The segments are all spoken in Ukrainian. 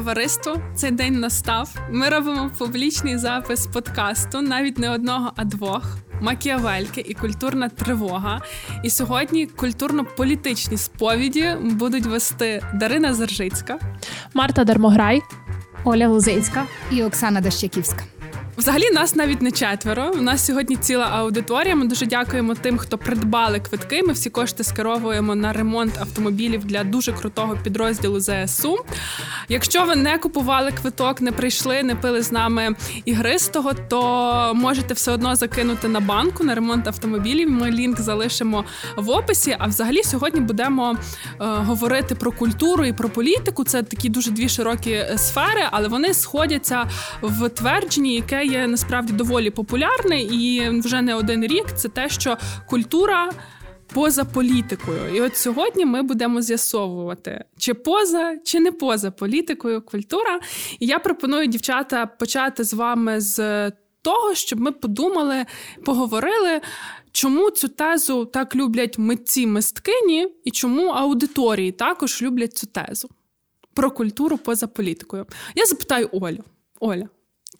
товариство, цей день настав. Ми робимо публічний запис подкасту, навіть не одного, а двох. Макіавельки і культурна тривога. І сьогодні культурно-політичні сповіді будуть вести Дарина Заржицька, Марта Дармограй, Оля Лузинська і Оксана Дощаківська. Взагалі нас навіть не четверо. У нас сьогодні ціла аудиторія. Ми дуже дякуємо тим, хто придбали квитки. Ми всі кошти скеровуємо на ремонт автомобілів для дуже крутого підрозділу ЗСУ. Якщо ви не купували квиток, не прийшли, не пили з нами ігристого, то можете все одно закинути на банку на ремонт автомобілів. Ми лінк залишимо в описі. А взагалі сьогодні будемо е, говорити про культуру і про політику. Це такі дуже дві широкі сфери, але вони сходяться в твердженні, яке є насправді доволі популярне і вже не один рік. Це те, що культура. Поза політикою, і от сьогодні ми будемо з'ясовувати, чи поза, чи не поза політикою культура. І я пропоную дівчата почати з вами з того, щоб ми подумали, поговорили, чому цю тезу так люблять митці мисткині, і чому аудиторії також люблять цю тезу про культуру поза політикою. Я запитаю Олю. Оля.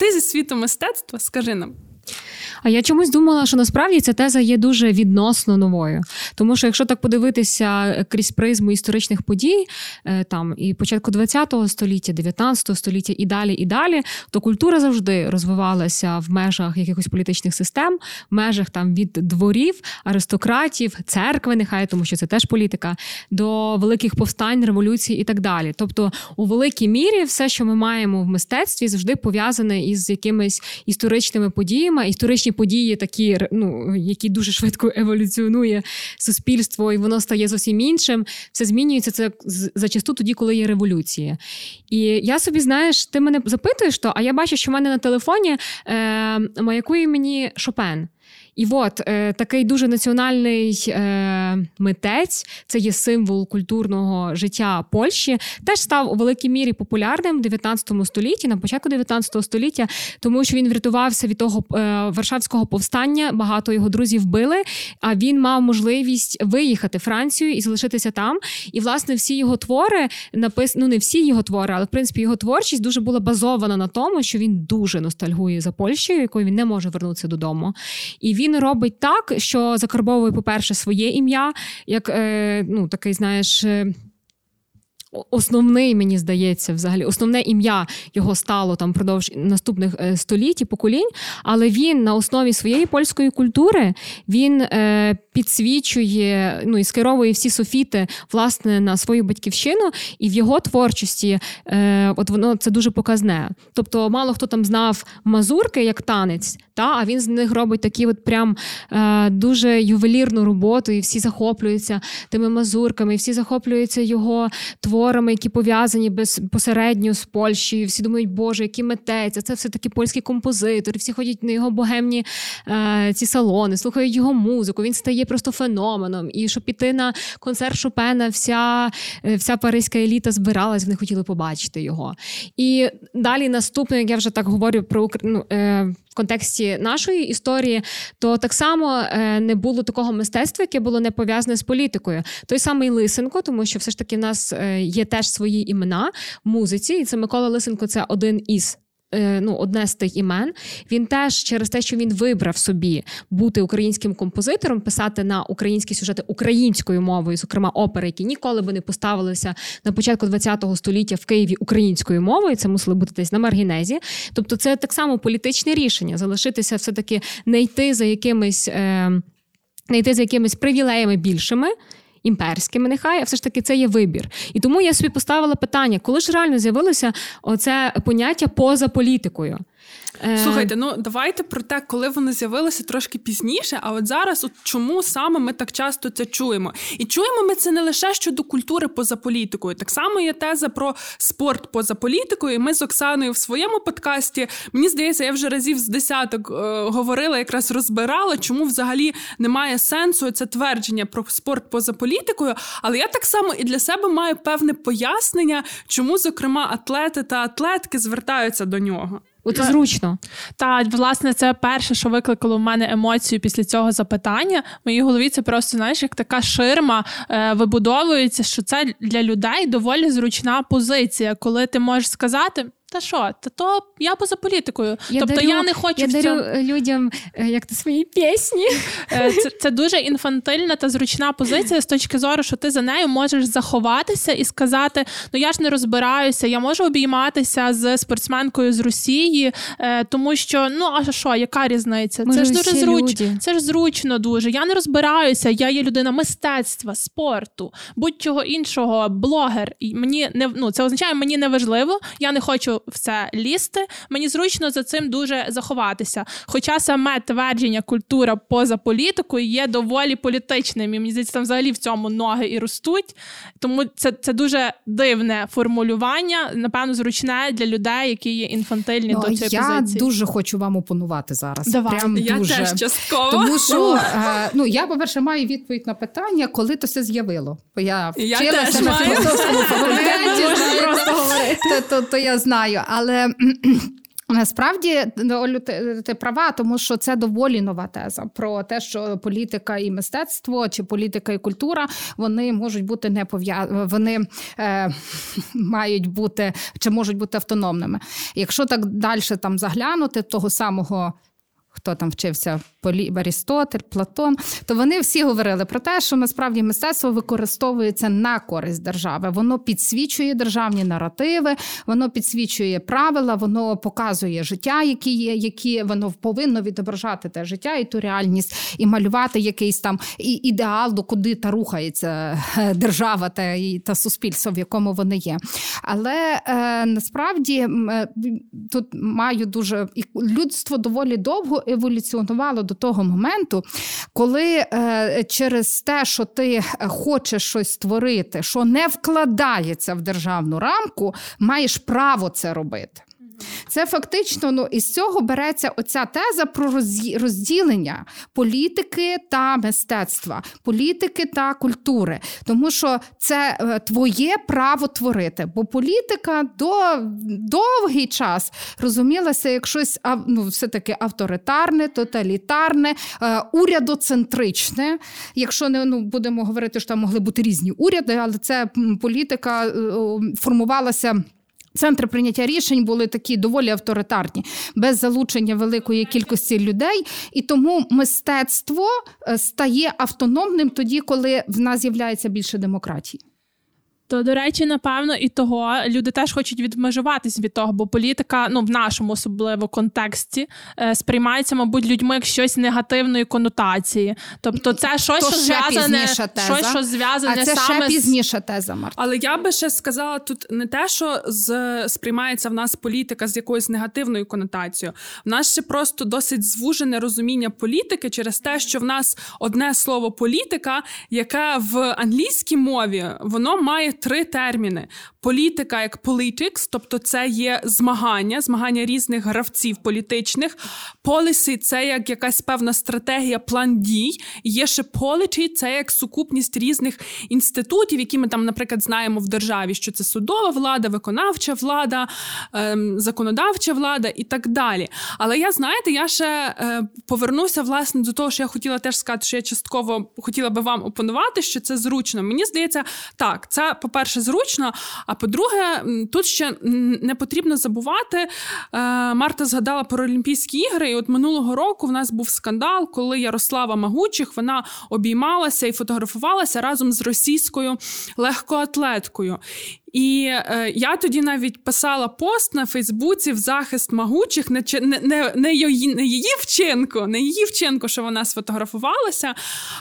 Ти зі світу мистецтва скажи нам. А я чомусь думала, що насправді ця теза є дуже відносно новою. Тому що, якщо так подивитися крізь призму історичних подій, е, там і початку ХХ століття, 19 століття і далі, і далі, то культура завжди розвивалася в межах якихось політичних систем, в межах там від дворів, аристократів, церкви, нехай тому, що це теж політика, до великих повстань, революцій і так далі. Тобто, у великій мірі, все, що ми маємо в мистецтві, завжди пов'язане із якимись історичними подіями, історичні історичні події, такі ну які дуже швидко еволюціонує суспільство, і воно стає зовсім іншим. Все змінюється це зачасту тоді, коли є революція. І я собі знаєш, ти мене запитуєш, то а я бачу, що в мене на телефоні е, маякує мені Шопен. І от е, такий дуже національний е, митець, це є символ культурного життя Польщі, теж став у великій мірі популярним в 19 столітті, на початку 19 століття, тому що він врятувався від того е, Варшавського повстання. Багато його друзів вбили. А він мав можливість виїхати в Францію і залишитися там. І власне всі його твори напис... ну не всі його твори, але в принципі його творчість дуже була базована на тому, що він дуже ностальгує за Польщею, якою він не може вернутися додому. І він робить так, що закарбовує, по-перше, своє ім'я, як е, ну, такий, знаєш. Основний, мені здається, взагалі, основне ім'я його стало там впродовж наступних е, століть і поколінь, але він на основі своєї польської культури він е, підсвічує ну і скеровує всі софіти власне на свою батьківщину, і в його творчості е, от воно це дуже показне. Тобто, мало хто там знав мазурки як танець, та а він з них робить такі, от прям е, дуже ювелірну роботу, і всі захоплюються тими мазурками, і всі захоплюються його творами, які пов'язані безпосередньо з Польщею. Всі думають, боже, який митець, а це все таки польський композитор. Всі ходять на його богемні е, ці салони, слухають його музику. Він стає просто феноменом. І щоб піти на концерт Шопена, вся е, вся паризька еліта збиралась, вони хотіли побачити його. І далі наступне, як я вже так говорю про ну, е, в контексті нашої історії, то так само е, не було такого мистецтва, яке було не пов'язане з політикою. Той самий Лисенко, тому що все ж таки в нас є теж свої імена в музиці, і це Микола Лисенко це один із Е, ну, одне з тих імен. Він теж через те, що він вибрав собі бути українським композитором, писати на українські сюжети українською мовою, зокрема опери, які ніколи би не поставилися на початку ХХ століття в Києві українською мовою. Це мусили бути десь на маргінезі. Тобто, це так само політичне рішення залишитися, все таки не йти за якимись, е, не йти за якимись привілеями більшими імперськими, нехай, а все ж таки це є вибір. І тому я собі поставила питання, коли ж реально з'явилося оце поняття поза політикою. Е, Слухайте, ну давайте про те, коли воно з'явилося трошки пізніше. А от зараз, от чому саме ми так часто це чуємо? І чуємо ми це не лише щодо культури поза політикою. Так само є теза про спорт поза політикою. І Ми з Оксаною в своєму подкасті, мені здається, я вже разів з десяток е, говорила, якраз розбирала, чому взагалі немає сенсу це твердження про спорт поза політикою. Але я так само і для себе маю певне пояснення, чому, зокрема, атлети та атлетки звертаються до нього. От зручно. Та власне, це перше, що викликало в мене емоцію після цього запитання. В моїй голові це просто знаєш, як така ширма е, вибудовується, що це для людей доволі зручна позиція, коли ти можеш сказати. Та що, та то я поза політикою. Я тобто дарю, я не хочу я в дарю цьому... людям е, як то свої пісні. Е, це, це дуже інфантильна та зручна позиція з точки зору, що ти за нею можеш заховатися і сказати: ну я ж не розбираюся, я можу обійматися з спортсменкою з Росії, е, тому що ну а що, яка різниця? Ми це ж ж дуже зручно. Це ж зручно дуже. Я не розбираюся. Я є людина мистецтва, спорту, будь-чого іншого, блогер. І мені не ну це означає, мені не важливо. Я не хочу в це лізти. Мені зручно за цим дуже заховатися. Хоча саме твердження культура поза політикою є доволі політичним. І мені здається, там взагалі в цьому ноги і ростуть. Тому це, це дуже дивне формулювання, напевно, зручне для людей, які є інфантильні Ну, до цієї я позиції. дуже хочу вам опонувати зараз. Давай. Прям Я дуже. теж частково. Тому що е, ну я, по-перше, маю відповідь на питання, коли то все з'явило. Бо я Я теж на філософському факультеті, то я знаю. Але Насправді ну, Олю, ти, ти права, тому що це доволі нова теза про те, що політика і мистецтво чи політика і культура вони можуть бути не пов'язані, вони е, мають бути чи можуть бути автономними. Якщо так далі там заглянути того самого. Хто там вчився Полі... Арістотель, Платон, то вони всі говорили про те, що насправді мистецтво використовується на користь держави. Воно підсвічує державні наративи, воно підсвічує правила, воно показує життя, які є, які воно повинно відображати те життя і ту реальність, і малювати якийсь там ідеал, до куди та рухається е, держава та, і, та суспільство, в якому вони є. Але е, насправді е, тут маю дуже і людство доволі довго еволюціонувало до того моменту, коли е, через те, що ти хочеш щось створити, що не вкладається в державну рамку, маєш право це робити. Це фактично ну із цього береться оця теза про розділення політики та мистецтва, політики та культури, тому що це е, твоє право творити. Бо політика до довгий час розумілася як щось ну, все таки авторитарне, тоталітарне, е, урядоцентричне. Якщо не ну будемо говорити, що там могли бути різні уряди, але це політика е, формувалася. Центри прийняття рішень були такі доволі авторитарні, без залучення великої кількості людей, і тому мистецтво е, стає автономним тоді, коли в нас з'являється більше демократії. То, до речі, напевно, і того люди теж хочуть відмежуватись від того, бо політика, ну в нашому особливо контексті, е, сприймається, мабуть, людьми як щось негативної конотації. Тобто, це щось, То що зв'язане, теза. щось, що зв'язане А це саме ще пізніша теза, Марта. Але я би ще сказала тут не те, що з сприймається в нас політика з якоюсь негативною конотацією. В нас ще просто досить звужене розуміння політики через те, що в нас одне слово політика, яке в англійській мові воно має три терміни: політика як politics, тобто це є змагання, змагання різних гравців політичних. Policy – це як якась певна стратегія, план дій. Є ще polity – це як сукупність різних інститутів, які ми там, наприклад, знаємо в державі, що це судова влада, виконавча влада, ем, законодавча влада і так далі. Але я знаєте, я ще е, повернуся власне до того, що я хотіла теж сказати, що я частково хотіла би вам опонувати, що це зручно. Мені здається, так, це по-перше, зручно. А по-друге, тут ще не потрібно забувати. Е, Марта згадала про Олімпійські ігри, і от минулого року в нас був скандал, коли Ярослава Магучих вона обіймалася і фотографувалася разом з російською легкоатлеткою. І е, я тоді навіть писала пост на Фейсбуці в захист магучих, не, не, не, не, її, не її вчинку, не її вчинку, що вона сфотографувалася,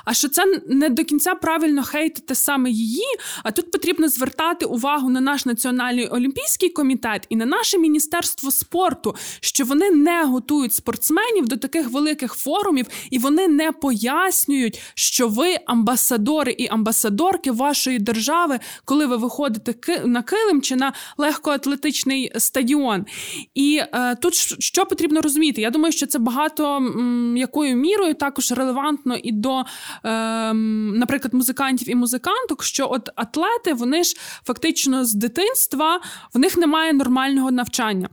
а що це не до кінця правильно хейтити саме її. А тут потрібно звертати увагу на наш національний олімпійський комітет і на наше міністерство спорту, що вони не готують спортсменів до таких великих форумів, і вони не пояснюють, що ви амбасадори і амбасадорки вашої держави, коли ви виходите на килим чи на легкоатлетичний стадіон. І е, тут що потрібно розуміти? Я думаю, що це багато м, якою мірою також релевантно і до, е, наприклад, музикантів і музиканток, що от атлети вони ж фактично з дитинства в них немає нормального навчання.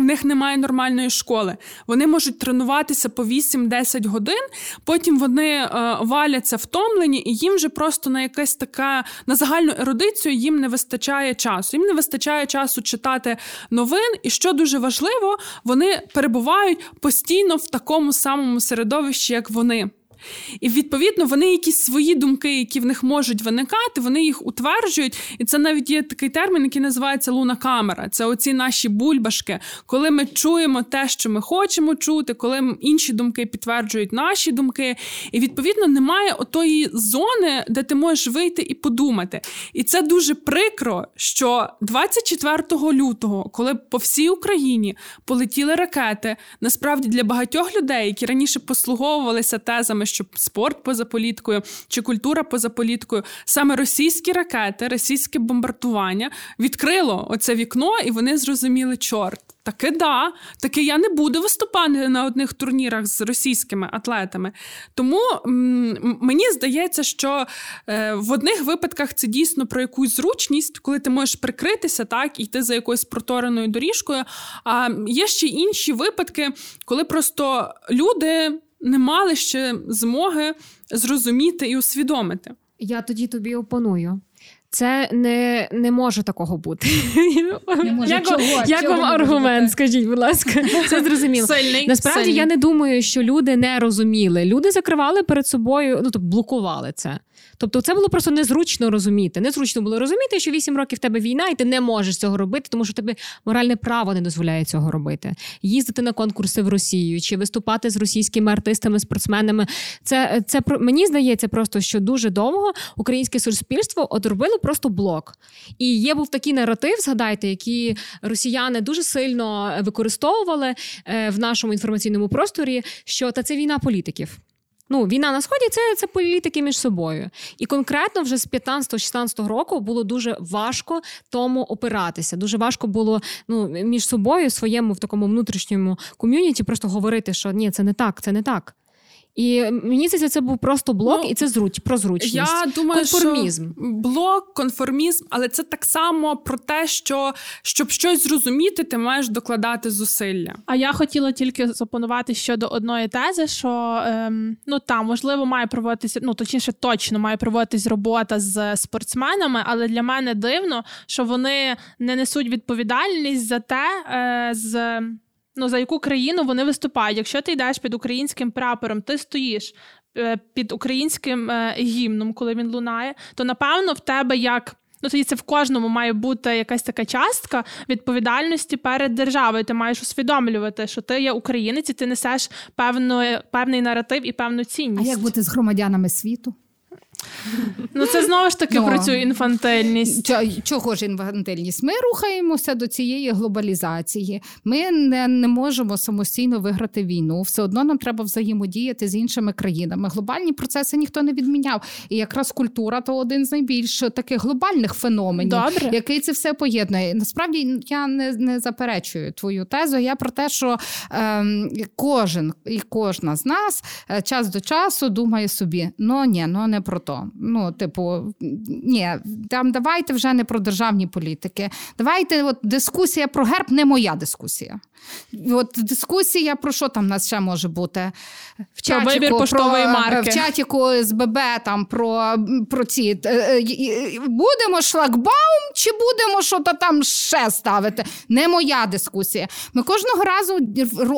В них немає нормальної школи. Вони можуть тренуватися по 8-10 годин, потім вони е, валяться втомлені, і їм вже просто на якась така на загальну ерудицію їм не вистачає часу. Їм не вистачає часу читати новин, і що дуже важливо, вони перебувають постійно в такому самому середовищі, як вони. І відповідно вони якісь свої думки, які в них можуть виникати, вони їх утверджують. І це навіть є такий термін, який називається луна камера. Це оці наші бульбашки, коли ми чуємо те, що ми хочемо чути, коли інші думки підтверджують наші думки. І відповідно немає отої зони, де ти можеш вийти і подумати. І це дуже прикро, що 24 лютого, коли по всій Україні полетіли ракети, насправді для багатьох людей, які раніше послуговувалися тезами що спорт поза політкою чи культура поза політкою, саме російські ракети, російське бомбардування відкрило оце вікно, і вони зрозуміли, чорт. Таки да, таки я не буду виступати на одних турнірах з російськими атлетами. Тому м- мені здається, що е, в одних випадках це дійсно про якусь зручність, коли ти можеш прикритися так і йти за якоюсь протореною доріжкою. А є ще інші випадки, коли просто люди не мали ще змоги зрозуміти і усвідомити. Я тоді тобі опоную. Це не не може такого бути. Не може. Як, Чого? як Чого вам аргумент? бути? Скажіть, будь ласка, це зрозуміло. Сильний, Насправді сильний. я не думаю, що люди не розуміли. Люди закривали перед собою, ну тобто блокували це. Тобто, це було просто незручно розуміти. Незручно було розуміти, що 8 років в тебе війна, і ти не можеш цього робити, тому що тобі моральне право не дозволяє цього робити. Їздити на конкурси в Росію чи виступати з російськими артистами, спортсменами. Це це мені здається, просто що дуже довго українське суспільство от робило просто блок. І є був такий наратив, згадайте, який росіяни дуже сильно використовували е, в нашому інформаційному просторі, що та це війна політиків. Ну, війна на сході це, це політики між собою. І конкретно вже з 15-16 року було дуже важко тому опиратися. Дуже важко було ну, між собою, своєму в такому внутрішньому ком'юніті, просто говорити, що ні, це не так, це не так. І мені здається, це був просто блок, Ну, і це зруч, про зручність. Я думаю, Конформізм. що блок, конформізм, але це так само про те, що щоб щось зрозуміти, ти маєш докладати зусилля. А я хотіла тільки запонувати щодо одної тези, що ем, ну там можливо має проводитися, ну точніше, точно має проводитись робота з спортсменами, але для мене дивно, що вони не несуть відповідальність за те, е, з ну за яку країну вони виступають. Якщо ти йдеш під українським прапором, ти стоїш. е, Під українським е, гімном, коли він лунає, то напевно в тебе як ну тоді це в кожному має бути якась така частка відповідальності перед державою. Ти маєш усвідомлювати, що ти є українець, і ти несеш певну, певний наратив і певну цінність. А як бути з громадянами світу? Ну це знову ж таки Ну. про цю інфантильність. Чо- Чого ж інфантильність? Ми рухаємося до цієї глобалізації. Ми не, не можемо самостійно виграти війну. Все одно нам треба взаємодіяти з іншими країнами. Глобальні процеси ніхто не відміняв. І якраз культура то один з найбільш таких глобальних феноменів, Добре. який це все поєднує. Насправді я не, не заперечую твою тезу. Я про те, що ем, кожен і кожна з нас е, час до часу думає собі: ну ні, ну не про то. Ну, типу, ні, там давайте вже не про державні політики. Давайте, от дискусія про герб не моя дискусія. От дискусія про що там в нас ще може бути? В Про вибір поштової про, марки. В чатіку СББ там про, про ці. е, е, е, Будемо шлагбаум чи будемо що то там ще ставити? Не моя дискусія. Ми кожного разу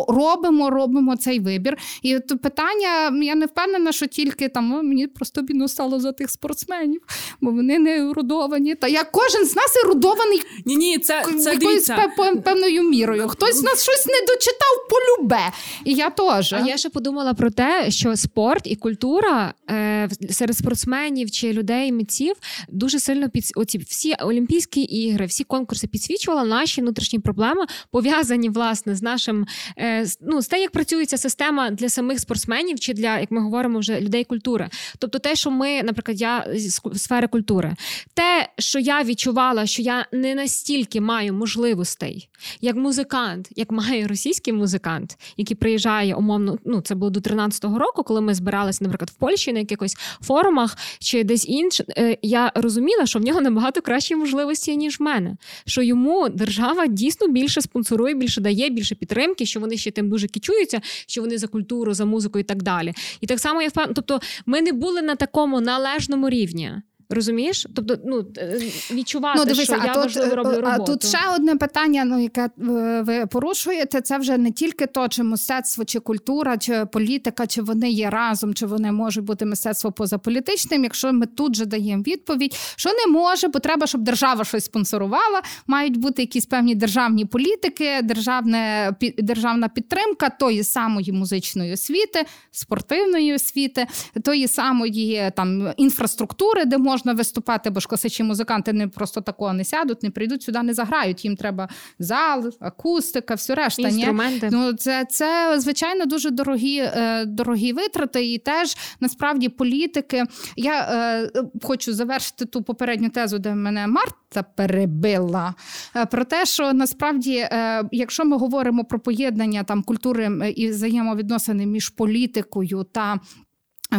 робимо, робимо цей вибір. І от питання, я не впевнена, що тільки там мені просто бідно стало за тих спортсменів, бо вони не ерудовані. Та як кожен з нас ерудований Ні, ні, це, це якоюсь дивіться. пе- пе- певною мірою. Хтось з нас щось не дочитав полюбе. І я теж. А я ще подумала про те, що спорт і культура е, серед спортсменів чи людей, митців дуже сильно під оці всі Олімпійські ігри, всі конкурси підсвічували наші внутрішні проблеми, пов'язані власне з нашим е, з- ну, з те, як працює ця система для самих спортсменів, чи для як ми говоримо вже людей культури. Тобто, те, що ми, наприклад, я з сфери культури, те, що я відчувала, що я не настільки маю можливостей, як музикант, як має російський музикант, який приїжджає умовно. Ну це було до 13-го року, коли ми збиралися, наприклад, в Польщі на якихось форумах чи десь інше. Я розуміла, що в нього набагато кращі можливості ніж в мене. Що йому держава дійсно більше спонсорує, більше дає, більше підтримки, що вони ще тим дуже кічуються, що вони за культуру, за музику і так далі. І так само я впевнена, тобто ми не були на такому належному рівні. Розумієш? Тобто, ну е, відчувати, ну, дивися, що а я тут, важливо роблю роботу. А тут ще одне питання, ну яке е, ви порушуєте. Це вже не тільки то, чи мистецтво, чи культура, чи політика, чи вони є разом, чи вони можуть бути мистецтво позаполітичним. Якщо ми тут же даємо відповідь, що не може, бо треба, щоб держава щось спонсорувала. Мають бути якісь певні державні політики, державне державна підтримка тої самої музичної освіти, спортивної освіти, тої самої там інфраструктури, де можна можна виступати, бо ж класичні музиканти не просто такого не сядуть, не прийдуть сюди, не заграють. Їм треба зал, акустика, все решта. Інструменти. Ні? Ну це це звичайно дуже дорогі е, дорогі витрати, і теж насправді політики. Я е, хочу завершити ту попередню тезу, де мене Марта перебила. Е, про те, що насправді, е, якщо ми говоримо про поєднання там культури і взаємовідносини між політикою та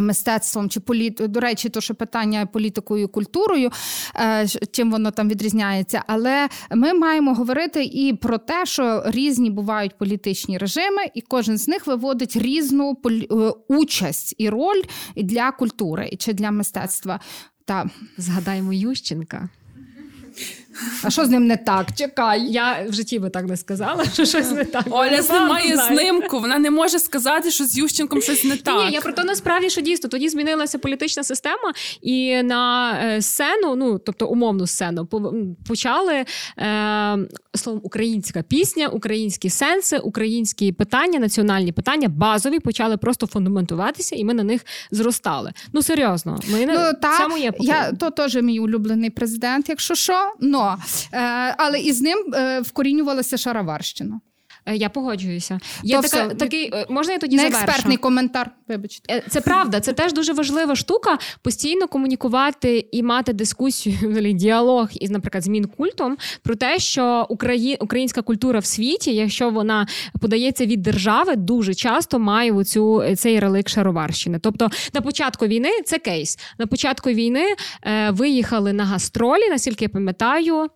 Мистецтвом чи політ... до речі, то що питання політикою і культурою, е, чим воно там відрізняється. Але ми маємо говорити і про те, що різні бувають політичні режими, і кожен з них виводить різну. Е, участь і роль для культури чи для мистецтва. Та згадаємо Ющенка. А що з ним не так? Чекай. Я в житті би так не сказала, що щось не так. Оля знімає знимку. Вона не може сказати, що з Ющенком щось не так. Ні, я про те насправді, що дійсно тоді змінилася політична система, і на е, сцену, ну тобто умовну сцену, почали е, словом українська пісня, українські сенси, українські питання, національні питання, базові почали просто фундаментуватися, і ми на них зростали. Ну серйозно, ми ну, та, цьому є я то теж мій улюблений президент, якщо що. Но Е, але із ним е, вкорінювалася шароварщина. Е, я погоджуюся. Є така, такий, можна я тоді Не завершу? експертний коментар. Вибачте, це правда. Це теж дуже важлива штука. Постійно комунікувати і мати дискусію, діалог із, наприклад, з мінкультом про те, що Украї... українська культура в світі, якщо вона подається від держави, дуже часто має оцю цей релик шароварщини. Тобто на початку війни це кейс. На початку війни е, виїхали на гастролі, наскільки я пам'ятаю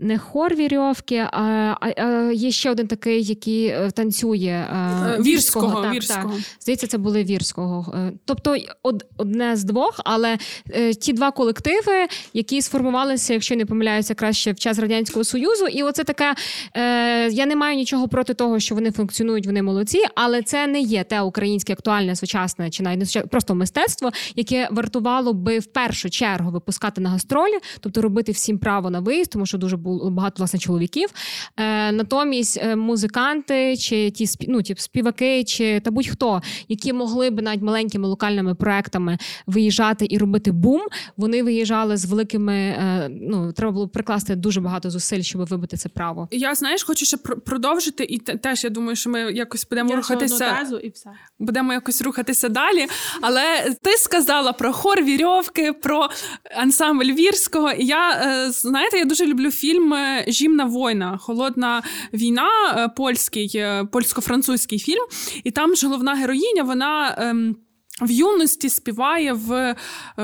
не хор вірьовки, а, а, а є ще один такий, який е, танцює а, е, вірського. Так, вірського. Так. Здається, це були вірського. Е, тобто од, одне з двох, але е, ті два колективи, які сформувалися, якщо не помиляюся, краще в час радянського союзу, і оце таке. Е, я не маю нічого проти того, що вони функціонують, вони молодці, але це не є те українське актуальне, сучасне чи навіть не сучасне, просто мистецтво, яке вартувало би в першу чергу випускати на гастролі, тобто робити всім право на виїзд, тому що дуже було багато власне чоловіків. Е, Натомість е, музиканти чи ті ну, ті співаки, чи та будь-хто, які могли б навіть маленькими локальними проектами виїжджати і робити бум, вони виїжджали з великими. Е, ну треба було прикласти дуже багато зусиль, щоб вибити це право. Я знаєш, хочу ще продовжити, і теж я думаю, що ми якось будемо я рухатися. і все. Будемо якось рухатися далі. Але ти сказала про хор вірьовки, про ансамбль вірського. І я е, знаєте, я дуже люблю фільм фільм Жімна війна, холодна війна, е, польський, е, польсько-французький фільм. І там ж головна героїня, вона. Ем, в юності співає в е,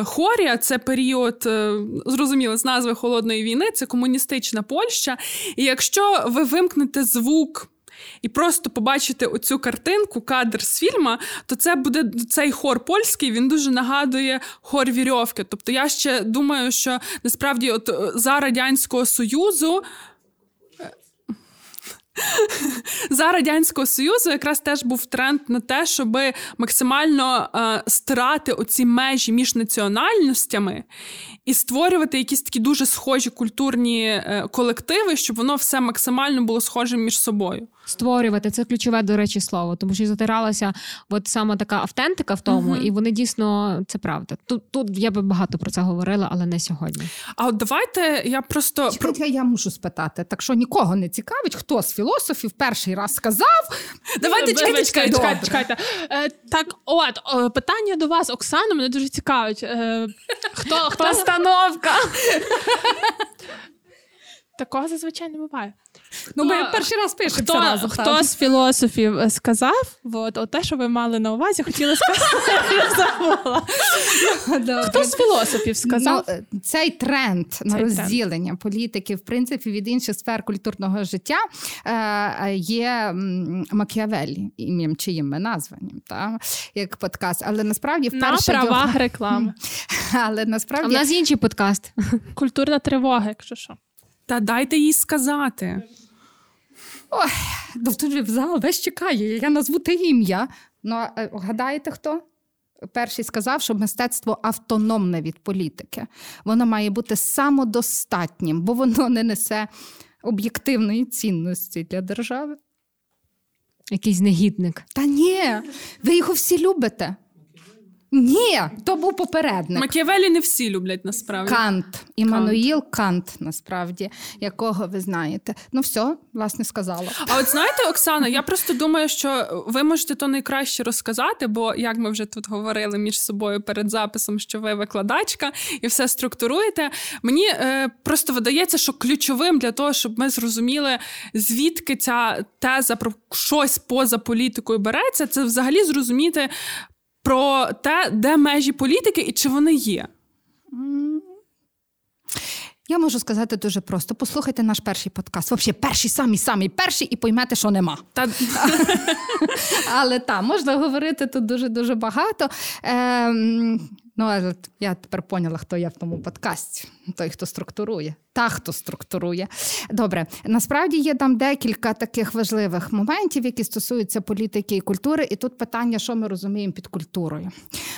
хорі, це період, зрозуміло, з назви холодної війни, це комуністична Польща. І якщо ви вимкнете звук і просто побачите оцю картинку, кадр з фільму, то це буде цей хор польський, він дуже нагадує хор вірьовки. Тобто я ще думаю, що насправді от е, за Радянського Союзу. Е, за радянського союзу якраз теж був тренд на те, щоб максимально е, стирати оці межі між національностями і створювати якісь такі дуже схожі культурні е, колективи, щоб воно все максимально було схоже між собою створювати це ключове, до речі, слово, тому що затиралася от саме така автентика в тому, uh і вони дійсно це правда. Тут тут я би багато про це говорила, але не сьогодні. А от давайте я просто Чекайте, я мушу спитати. Так що нікого не цікавить, хто з філософів перший раз сказав. Давайте чекайте, чекайте, чекайте, чекайте. Е, Так, от питання до вас, Оксана, мене дуже цікавить. Е, Хто хто Постановка? Такого зазвичай не буває. Ну, ми перший раз пишемо Хто, разом. хто з філософів е, сказав, от, от те, що ви мали на увазі, хотіла сказати, я забула. Хто з філософів сказав? Ну, е, цей тренд на Цей розділення політики, в принципі, від інших сфер культурного життя е, е, є Макіавеллі, ім'ям чиїм ми названі, та? як подкаст. Але насправді На вперше правах його... реклами. Але А в нас інший подкаст. Культурна тривога, якщо що. Та дайте їй сказати. Ну, тут же в зал весь чекає. Я назву те ім'я. Ну, а, е, гадаєте, хто? Перший сказав, що мистецтво автономне від політики. Воно має бути самодостатнім, бо воно не несе об'єктивної цінності для держави. Якийсь негідник. Та ні, ви його всі любите. Ні, то був попередник. Макіавелі не всі люблять насправді. Кант, Іммануїл Кант, насправді, якого ви знаєте. Ну, все, власне, сказала. А от знаєте, Оксана, я просто думаю, що ви можете то найкраще розказати, бо як ми вже тут говорили між собою перед записом, що ви викладачка і все структуруєте. Мені е, просто видається, що ключовим для того, щоб ми зрозуміли, звідки ця теза про щось поза політикою береться, це взагалі зрозуміти про те, де межі політики і чи вони є. Я можу сказати дуже просто: послухайте наш перший подкаст. Взагалі, перший, самий самий перший, і поймете, що нема. Та Але так, можна говорити тут дуже дуже багато. Ем, ну, я тепер поняла, хто я в тому подкасті. Той, хто структурує, та хто структурує. Добре, насправді є там декілька таких важливих моментів, які стосуються політики і культури. І тут питання, що ми розуміємо під культурою.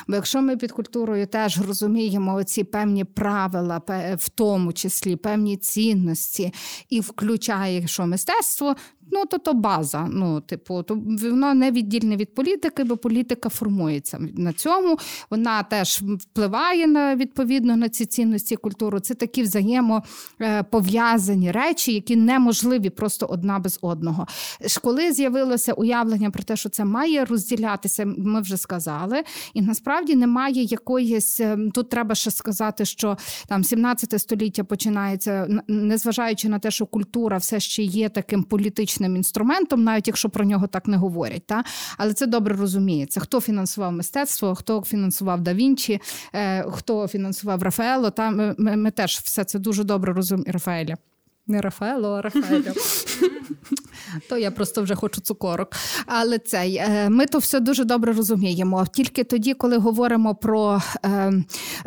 Бо якщо ми під культурою теж розуміємо ці певні правила, в тому числі певні цінності, і включає що мистецтво, ну то то база. Ну, типу, то воно не віддільне від політики, бо політика формується на цьому. Вона теж впливає на відповідно на ці цінності культуру. Це такі взаємопов'язані речі, які неможливі просто одна без одного. Коли з'явилося уявлення про те, що це має розділятися, ми вже сказали. І насправді немає якоїсь ем, тут треба ще сказати, що там 17 століття починається, незважаючи на те, що культура все ще є таким політичним інструментом, навіть якщо про нього так не говорять. Та? Але це добре розуміється. Хто фінансував мистецтво, хто фінансував Да Вінчі, е, хто фінансував Рафаело. Та ми, ми, ми теж все це дуже добре розуміємо. Рафаеля. Не Рафаело, а Рафаеля. То я просто вже хочу цукорок. Але цей е, ми то все дуже добре розуміємо. Тільки тоді, коли говоримо про е,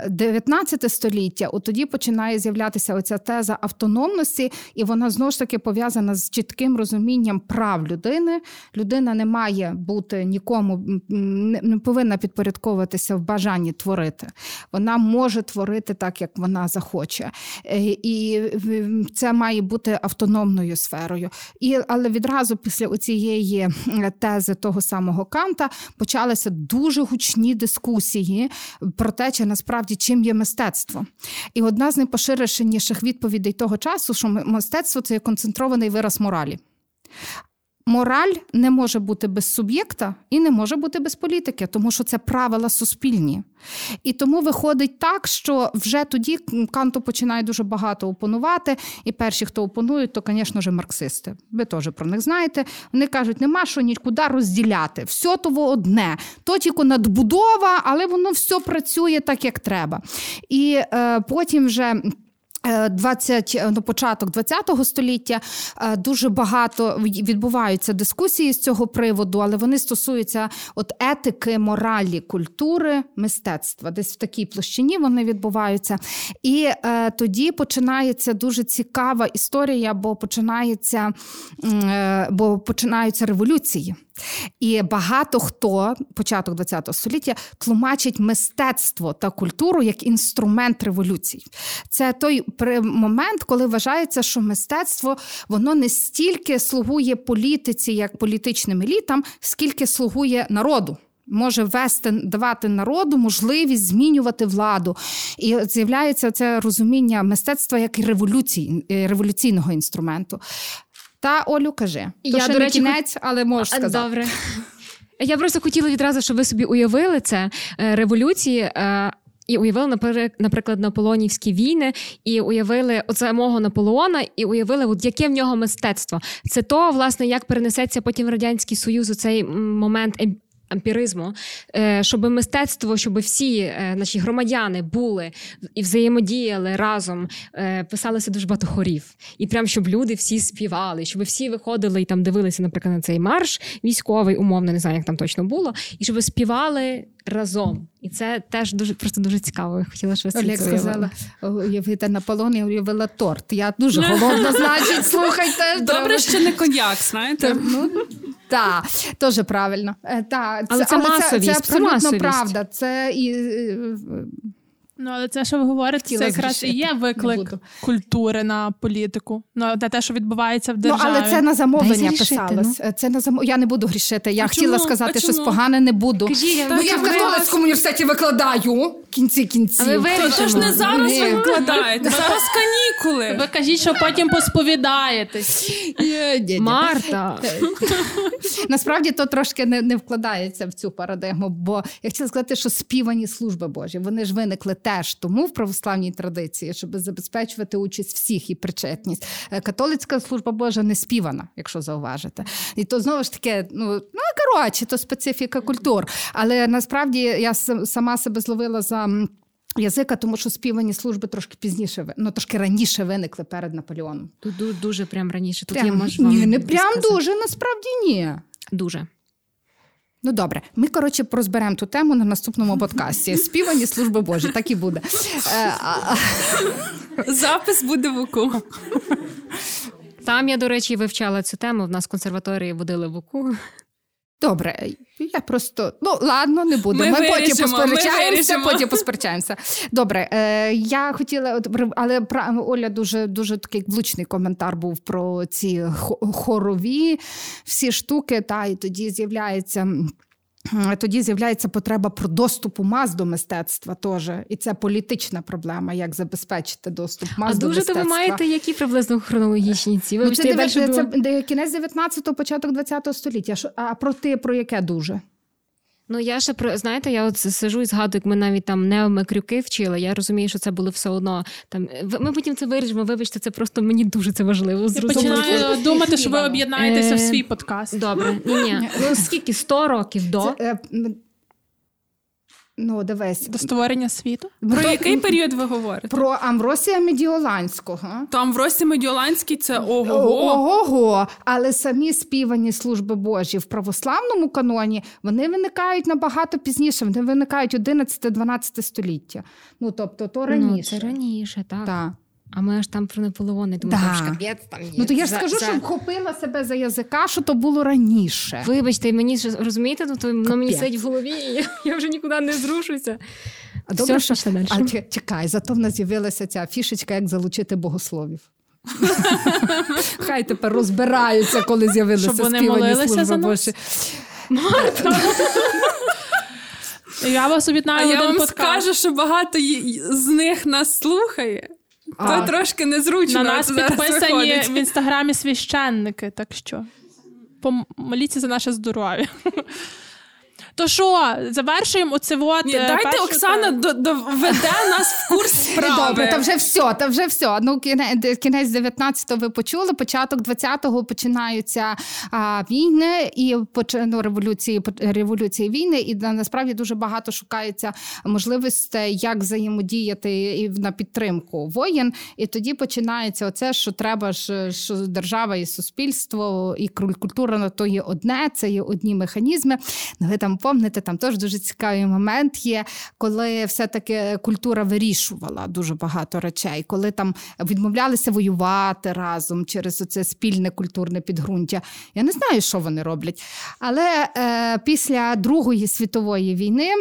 19 століття, от тоді починає з'являтися оця теза автономності, і вона знову ж таки пов'язана з чітким розумінням прав людини. Людина не має бути нікому, не, не повинна підпорядковуватися в бажанні творити. Вона може творити так, як вона захоче. Е, І це має бути автономною сферою. І, але відразу після цієї е, тези того самого Канта почалися дуже гучні дискусії про те, чи насправді чим є мистецтво. І одна з найпоширеніших відповідей того часу, що мистецтво це є концентрований вираз моралі. Мораль не може бути без суб'єкта і не може бути без політики, тому що це правила суспільні. І тому виходить так, що вже тоді Канту починає дуже багато опонувати. І перші, хто опонують, то, звісно ж, марксисти. Ви теж про них знаєте. Вони кажуть, нема що нікуди розділяти. Все того одне. То тільки надбудова, але воно все працює так, як треба. І е, потім вже. Е, 20, ну, початок 20 століття е, дуже багато відбуваються дискусії з цього приводу, але вони стосуються от етики, моралі, культури, мистецтва. Десь в такій площині вони відбуваються. І е, тоді починається дуже цікава історія, бо починається, е, бо починаються революції. І багато хто, початок ХХ століття, тлумачить мистецтво та культуру як інструмент революцій. Це той момент, коли вважається, що мистецтво воно не стільки слугує політиці як політичним елітам, скільки слугує народу. Може вести, давати народу можливість змінювати владу. І з'являється це розуміння мистецтва як революції, е, революційного інструменту. Та Олю, кажи, Я, ще до не речі, кінець, але можеш сказати. Добре. Я просто хотіла відразу, щоб ви собі уявили це е, революції. е, І уявили, наприклад, наполеонівські війни, і уявили оце мого Наполеона, і уявили, от яке в нього мистецтво. Це то, власне, як перенесеться потім в радянський союз у цей момент ампіризму, е, щоб мистецтво, щоб всі е, наші громадяни були і взаємодіяли разом, е, писалося дуже багато хорів. І прям щоб люди всі співали, щоб всі виходили і там дивилися, наприклад, на цей марш військовий, умовно, не знаю, як там точно було, і щоб співали разом. І це теж дуже просто дуже цікаво. Я хотіла що Олег сказала, уявити Наполеон, я уявила торт. Я дуже голодна, значить, слухайте. Добре, що не коньяк, знаєте. Ну, так, теж правильно. Та, але це, але масовість, це, це абсолютно правда. Це і Ну, але це, що ви говорите, це якраз і є виклик культури на політику, ну, на те, що відбувається в державі. Ну, але це на замовлення писалось. Ну. Це на зам... Я не буду грішити. Я а хотіла чому? сказати, що погане не буду. Кажі, ну, я в католицькому університеті викладаю кінці кінці. А ви Тож не зараз ви викладаєте, зараз канікули. Ви кажіть, що потім посповідаєтесь. Марта. Насправді то трошки не, не вкладається в цю парадигму, бо я хотіла сказати, що співані служби Божі, вони ж виникли теж тому в православній традиції, щоб забезпечувати участь всіх і причетність. Е, католицька служба Божа не співана, якщо зауважите. І то знову ж таки, ну ну коротше, то специфіка культур. Але насправді я сама себе зловила за. Язика, тому що співані служби трошки пізніше, ну трошки раніше виникли перед Наполеоном. Тут дуже прям раніше. Тут прям, я можу вам Ні, не прям дуже, насправді ні. Дуже. Ну добре, ми коротше розберемо ту тему на наступному подкасті. Співані служби Божі, так і буде. Е, Запис буде в УКУ. Там я, до речі, вивчала цю тему. В нас в консерваторії водили в УКУ. Добре, я просто ну ладно, не буду. Ми, ми потім посперечаємося, потім посперечаємося. Добре, е, я хотіла, але Оля дуже дуже такий влучний коментар був про ці хорові всі штуки. Та і тоді з'являється. Тоді з'являється потреба про доступу мас до мистецтва теж. І це політична проблема, як забезпечити доступ мас а до мистецтва. А дуже то ви маєте які приблизно хронологічні ці? Ну, це, це, це, це кінець 19-го, початок 20-го століття. А про ти про яке дуже? Ну, я ще про знаєте, я от сижу і згадую, як ми навіть там неомикрюки вчили. Я розумію, що це було все одно. Там ми потім це вирішимо. Вибачте, це просто мені дуже це важливо. Я починаю думати, що ви об'єднаєтеся в свій подкаст. Добре, ні, ні. Ну скільки 100 років до е, Ну, дивись. До створення світу. Про який період ви говорите? Про Амвросія Медіоланського. То Амвросія Медіоланський це ого. Ого, але самі співані служби Божі в православному каноні вони виникають набагато пізніше. Вони виникають 11-12 століття. Ну тобто, то раніше. Ну, Це раніше, так. Так. А ми аж там про Наполеони думали, да. що капець там є. Ну то я ж скажу, за... що вхопила себе за язика, що то було раніше. Вибачте, мені ж розумієте, ну то воно мені сидить в голові, і я, я вже нікуди не зрушуся. А Все, добре, що далі. А чекай, зато в нас з'явилася ця фішечка, як залучити богословів. Хай тепер розбираються, коли з'явилися Щоб вони молилися за нас? Марта. Я вас об'єднаю. А я вам подкаст. скажу, що багато з них нас слухає. А. То трошки незручно. На нас підписані виходить. в інстаграмі священники, так що помоліться за наше здоров'я. То що, завершуємо. Ні, е, Дайте першу... Оксана доведе нас в курс справи. Добре, та вже все, та вже все. Ну, кінець 19-го ви почули, початок 20-го починаються а, війни і ну, революції, революції війни, і насправді дуже багато шукається можливостей, як взаємодіяти і на підтримку воєн. І тоді починається оце, що треба ж, що держава і суспільство, і культура на то є одне, це є одні механізми. Ну, ви там помните, там теж дуже цікавий момент є, коли все-таки культура вирішувала дуже багато речей, коли там відмовлялися воювати разом через оце спільне культурне підґрунтя. Я не знаю, що вони роблять. Але е, після Другої світової війни.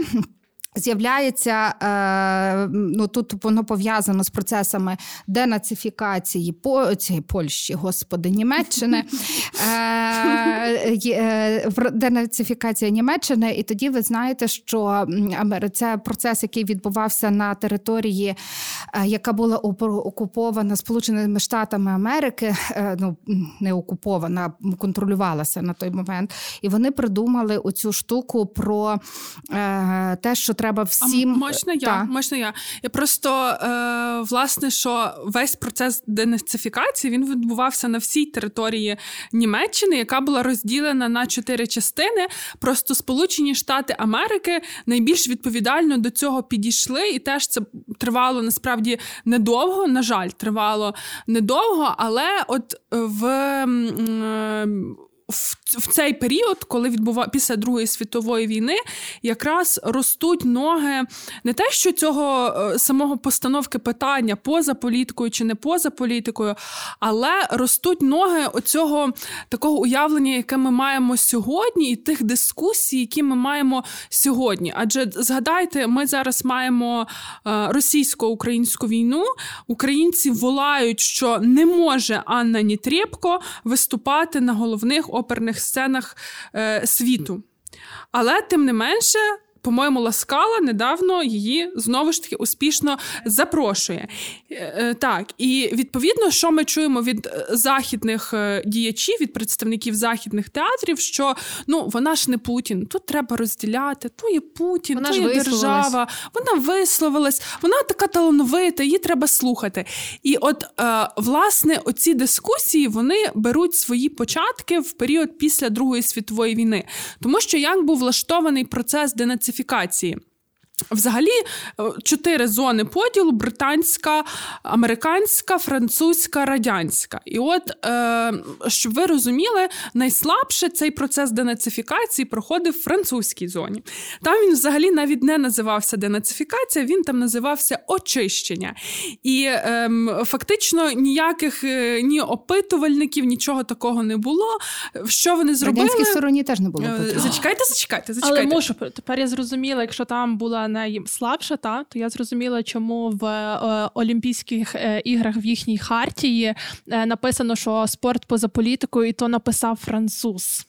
З'являється е, ну тут воно пов'язано з процесами денацифікації по цієї Польщі, господи, Німеччини, е, е, денацифікація Німеччини, і тоді ви знаєте, що це процес, який відбувався на території, яка була окупована Сполученими Штатами Америки, ну не окупована, контролювалася на той момент, і вони придумали оцю штуку про те, що треба всім А можна я? Та. Можна я? Я просто е, власне, що весь процес денацифікації він відбувався на всій території Німеччини, яка була розділена на чотири частини. Просто Сполучені Штати Америки найбільш відповідально до цього підійшли, і теж це тривало насправді недовго. На жаль, тривало недовго, але от в. Е, в, в цей період, коли відбува після Другої світової війни, якраз ростуть ноги не те, що цього е, самого постановки питання поза політикою чи не поза політикою, але ростуть ноги оцього такого уявлення, яке ми маємо сьогодні, і тих дискусій, які ми маємо сьогодні. Адже згадайте, ми зараз маємо е, російсько-українську війну. Українці волають, що не може Анна Нітрєпко виступати на головних оперних сценах е, світу. Але тим не менше. По-моєму, Ласкала недавно її знову ж таки успішно запрошує. Е, е, так, і відповідно, що ми чуємо від е, західних діячів, від представників західних театрів, що ну вона ж не Путін, тут треба розділяти, то є Путін, вона то є держава, вона висловилась, вона така талановита, її треба слухати. І от власне оці дискусії вони беруть свої початки в період після Другої світової війни, тому що як був влаштований процес денацифікації класифікації. Взагалі, е, чотири зони поділу: британська, американська, французька, радянська. І от, е, щоб ви розуміли, найслабше цей процес денацифікації проходив в французькій зоні. Там він взагалі навіть не називався денацифікація, він там називався очищення. І е, фактично ніяких е, ні опитувальників, нічого такого не було. Що вони зробили? В радянській стороні теж не було. Зачекайте, зачекайте, зачекайте. Але можу, тепер я зрозуміла, якщо там була найслабша, та то я зрозуміла, чому в е, Олімпійських е, іграх в їхній хартії е, написано, що спорт поза політикою, і то написав француз.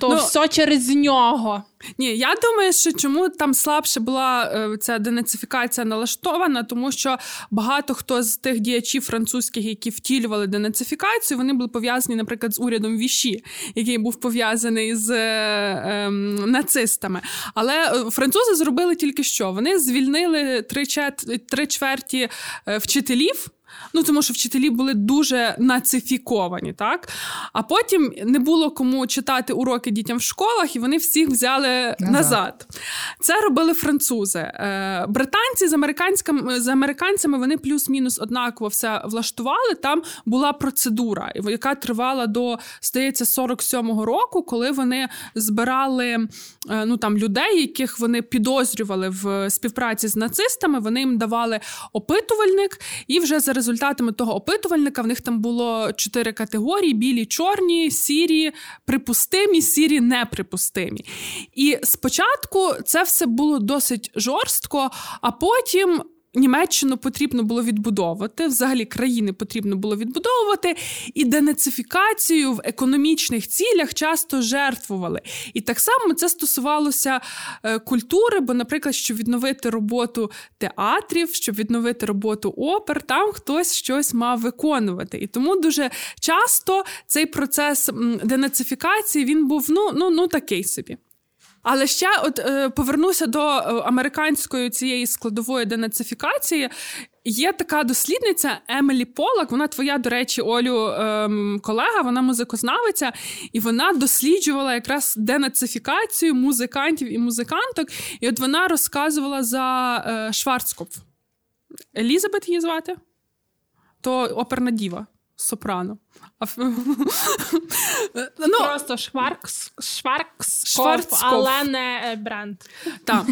То ну, все через нього. Ні, я думаю, що чому там слабше була е, ця денацифікація налаштована, тому що багато хто з тих діячів французьких, які втілювали денацифікацію, вони були пов'язані, наприклад, з урядом Віші, який був пов'язаний з е, е, нацистами. Але е, французи зробили тільки що: вони звільнили три, чет, три чверті е, вчителів. Ну тому що вчителі були дуже нацифіковані, так а потім не було кому читати уроки дітям в школах, і вони всіх взяли назад. назад. Це робили французи. Е, британці з американськими з американцями вони плюс-мінус однаково все влаштували. Там була процедура, яка тривала до здається 47-го року, коли вони збирали е, ну там людей, яких вони підозрювали в співпраці з нацистами. Вони їм давали опитувальник, і вже за результатами того опитувальника в них там було чотири категорії: білі, чорні, сірі, припустимі, сірі, неприпустимі. І спочатку це все було досить жорстко, а потім. Німеччину потрібно було відбудовувати, взагалі країни потрібно було відбудовувати, і денацифікацію в економічних цілях часто жертвували. І так само це стосувалося е, культури, бо, наприклад, щоб відновити роботу театрів, щоб відновити роботу опер, там хтось щось мав виконувати. І тому дуже часто цей процес денацифікації він був ну, ну, ну такий собі. Але ще от е, повернуся до е, американської цієї складової денацифікації. Є така дослідниця Емілі Поллак. Вона твоя, до речі, Олю ем, колега, вона музикознавиця, і вона досліджувала якраз денацифікацію музикантів і музиканток. І от вона розказувала за е, Шварцкопф. Елізабет її звати? То оперна діва, сопрано. Ну, Просто Шварц, Шварц, але не бренд. Так,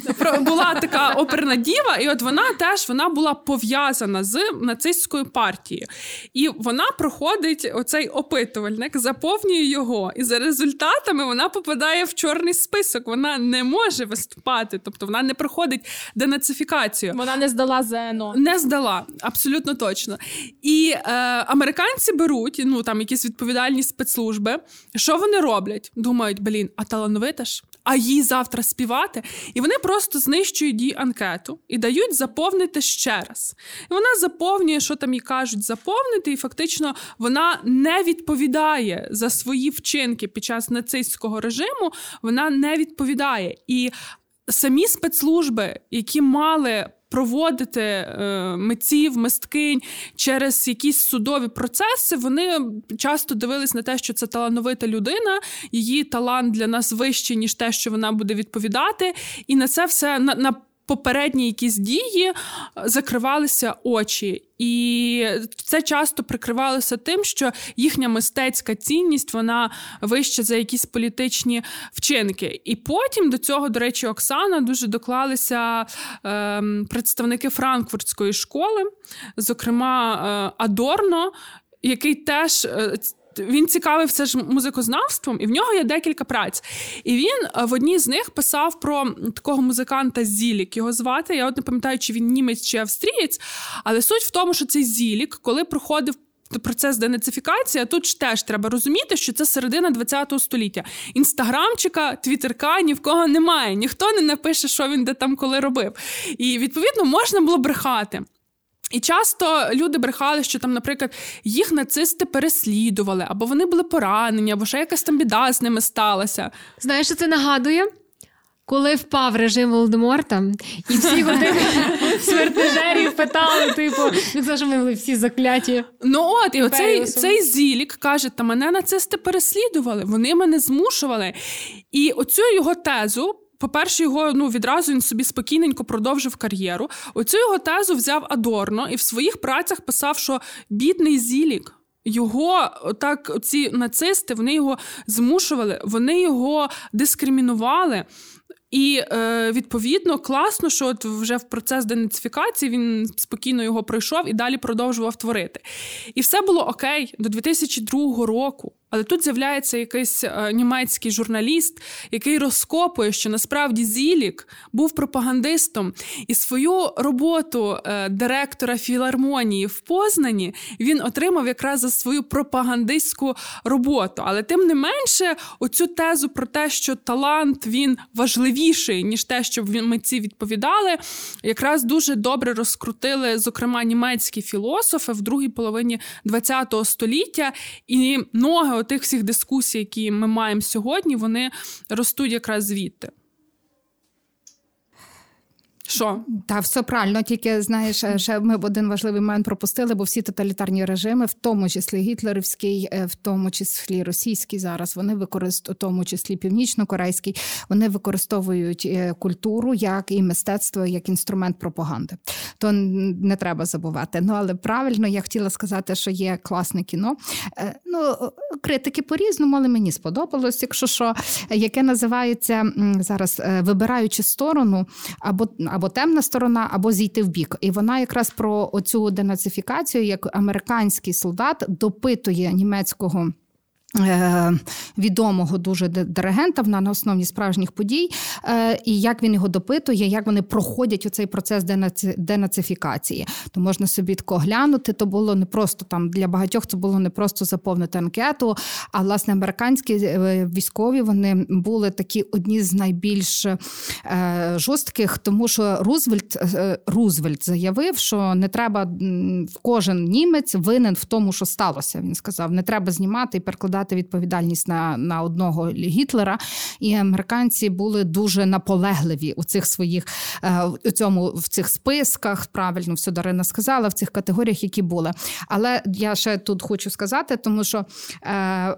була така оперна діва, і от вона теж вона була пов'язана з нацистською партією. І вона проходить оцей опитувальник, заповнює його, і за результатами вона попадає в чорний список. Вона не може виступати, тобто вона не проходить денацифікацію. Вона не здала ЗНО. Не здала, абсолютно точно. І е, американці беруть, ну там якісь відповідальні спецслужби. Що вони роблять? Думають, блін, а талановита ж, а їй завтра співати. І вони просто знищують їй анкету і дають заповнити ще раз. І вона заповнює, що там їй кажуть, заповнити, і фактично вона не відповідає за свої вчинки під час нацистського режиму. Вона не відповідає. І самі спецслужби, які мали проводити е, митців, мисткинь через якісь судові процеси, вони часто дивились на те, що це талановита людина, її талант для нас вищий, ніж те, що вона буде відповідати, і на це все на. на попередні якісь дії закривалися очі, і це часто прикривалося тим, що їхня мистецька цінність вона вища за якісь політичні вчинки. І потім до цього, до речі, Оксана дуже доклалися е, представники франкфуртської школи, зокрема е, Адорно, який теж. Е, він цікавився ж музикознавством, і в нього є декілька праць. І він е, в одній з них писав про такого музиканта Зілік. Його звати. Я от не пам'ятаю, чи він німець чи австрієць, але суть в тому, що цей Зілік, коли проходив. Процес денацифікації, тут ж теж треба розуміти, що це середина ХХ століття. Інстаграмчика, твіттерка ні в кого немає, ніхто не напише, що він де там коли робив. І відповідно можна було брехати. І часто люди брехали, що там, наприклад, їх нацисти переслідували, або вони були поранені, або ще якась там біда з ними сталася. Знаєш, що це нагадує? Коли впав режим Волдеморта, і всі години свертежерів питали, типу, ну що ми були всі закляті. Ну от, і оцей цей Зілік каже: та мене нацисти переслідували, вони мене змушували. І оцю його тезу по-перше, його ну відразу він собі спокійненько продовжив кар'єру. Оцю його тезу взяв Адорно і в своїх працях писав, що бідний Зілік. Його так, ці нацисти, вони його змушували, вони його дискримінували. І е, відповідно класно, що от вже в процес денацифікації він спокійно його пройшов і далі продовжував творити. І все було окей до 2002 року. Але тут з'являється якийсь е, німецький журналіст, який розкопує, що насправді Зілік був пропагандистом, і свою роботу е, директора філармонії в Познані він отримав якраз за свою пропагандистську роботу. Але тим не менше, оцю тезу про те, що талант він важливіший ніж те, щоб митці відповідали, якраз дуже добре розкрутили, зокрема, німецькі філософи в другій половині ХХ століття, і ноги тих всіх дискусій, які ми маємо сьогодні, вони ростуть якраз звідти. Що? Та все правильно, тільки знаєш, е, ще ми один важливий момент пропустили, бо всі тоталітарні режими, в тому числі гітлерівський, е, в тому числі російський зараз, вони використовують, в тому числі північно-корейський, вони використовують е, культуру як і мистецтво як інструмент пропаганди. То не треба забувати. Ну але правильно я хотіла сказати, що є класне кіно. Ну, критики по-різному, але мені сподобалось, якщо що, яке називається зараз вибираючи сторону або або темна сторона, або зійти в бік. І вона якраз про оцю денацифікацію, як американський солдат допитує німецького. Е, відомого дуже диригента на основі справжніх подій, е, і як він його допитує, як вони проходять у цей процес денацифікації. То можна собі тако глянути. То було не просто там для багатьох. Це було не просто заповнити анкету. А власне американські е, військові вони були такі одні з найбільш жорстких, тому що Рузвельт Рузвельт заявив, що не треба кожен німець винен в тому, що сталося. Він сказав: не треба знімати і перекладати перекладати відповідальність на на одного Гітлера, і американці були дуже наполегливі у цих своїх е, у цьому в цих списках. Правильно все Дарина сказала в цих категоріях, які були. Але я ще тут хочу сказати, тому що е,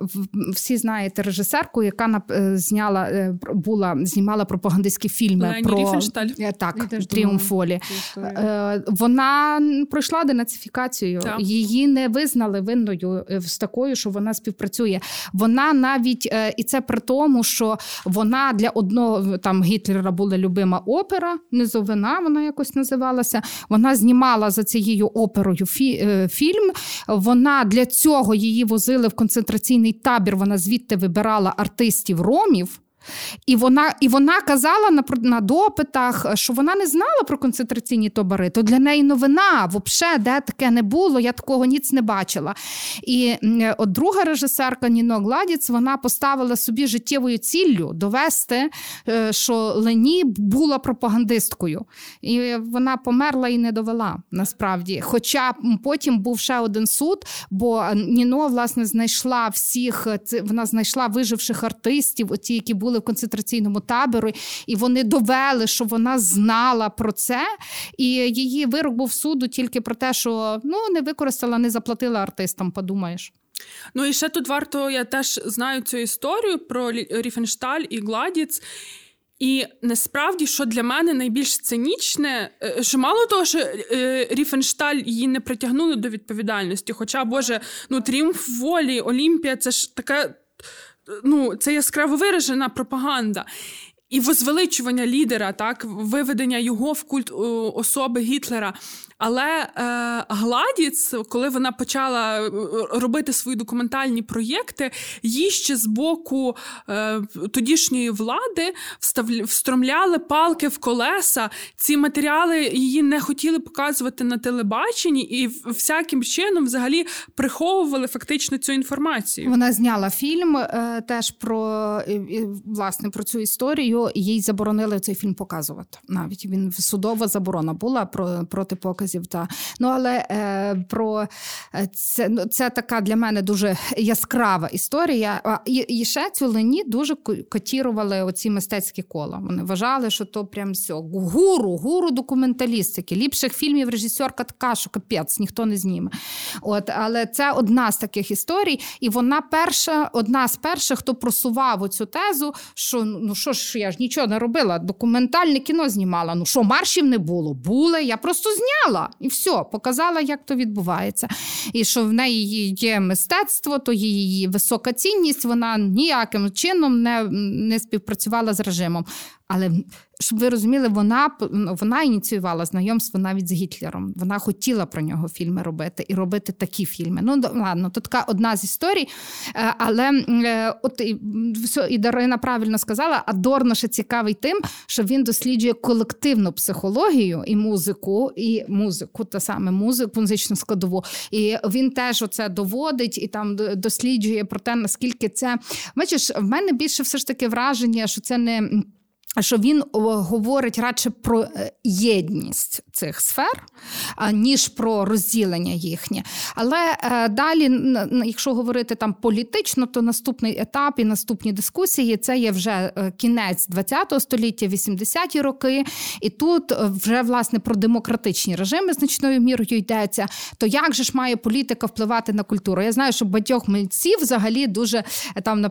всі знаєте режисерку, яка е, зняла е, була знімала пропагандистські фільми Лені про Ріфеншталь. так тріумфолі. Е, вона пройшла денацифікацію, так. її не визнали винною з такою, що вона співпрацює. Вона навіть е, і це при тому, що вона для одного там Гітлера була любима опера, низовина, вона якось називалася. Вона знімала за цією оперою фі, е, фільм. Вона для цього її возили в концентраційний табір. Вона звідти вибирала артистів ромів. І вона і вона казала на на допитах, що вона не знала про концентраційні табори, то для неї новина, взагалі, де таке не було, я такого ніц не бачила. І от друга режисерка Ніно Гладіц вона поставила собі життєвою ціллю довести, е, що Лені була пропагандисткою. І вона померла і не довела насправді. Хоча потім був ще один суд, бо Ніно власне знайшла всіх, вона знайшла виживших артистів, оті, які були були в концентраційному таборі, і вони довели, що вона знала про це. І її вирок був суду тільки про те, що ну не використала, не заплатила артистам. Подумаєш. Ну і ще тут варто, я теж знаю цю історію про Ріфеншталь і Гладіц. І насправді, що для мене найбільш цинічне, е, що мало того, що е, Ріфеншталь її не притягнули до відповідальності. Хоча, Боже, ну тріумф волі, Олімпія це ж така, ну, це яскраво виражена пропаганда. І возвеличування лідера, так, виведення його в культ особи Гітлера. Але е, Гладіц, коли вона почала е, робити свої документальні проєкти, їй ще з боку е, тодішньої влади встромляли палки в колеса. Ці матеріали її не хотіли показувати на телебаченні і всяким чином взагалі приховували фактично цю інформацію. Вона зняла фільм е, теж про власне про цю історію. Їй заборонили цей фільм показувати. Навіть він судова заборона була про проти показів доказів. Та. Ну, Але е, про е, це ну, це така для мене дуже яскрава історія. І, і ще цю Лені дуже котірували оці мистецькі кола. Вони вважали, що то прям все. Гуру, гуру документалістики. Ліпших фільмів режисерка така, що капець, ніхто не зніме. От, Але це одна з таких історій, і вона перша, одна з перших, хто просував оцю тезу, що ну що ж я ж нічого не робила, документальне кіно знімала. Ну що, маршів не було? Були, я просто зняла показала і все, показала, як то відбувається. І що в неї є мистецтво, то її висока цінність, вона ніяким чином не, не співпрацювала з режимом. Але щоб ви розуміли, вона вона ініціювала знайомство навіть з Гітлером. Вона хотіла про нього фільми робити і робити такі фільми. Ну ладно, то така одна з історій. Е, але е, от і, все, і Дарина правильно сказала, Адорно ще цікавий тим, що він досліджує колективну психологію і музику, і музику, та саме музику, музичну складову. І він теж оце доводить і там досліджує про те, наскільки це бачиш, в мене більше все ж таки враження, що це не що він говорить радше про е, єдність цих сфер, ніж про розділення їхнє. Але е, далі, якщо говорити там політично, то наступний етап і наступні дискусії це є вже е, кінець ХХ століття, 80-ті роки, і тут вже власне про демократичні режими значною мірою йдеться. То як же ж має політика впливати на культуру? Я знаю, що багатьох митців взагалі дуже там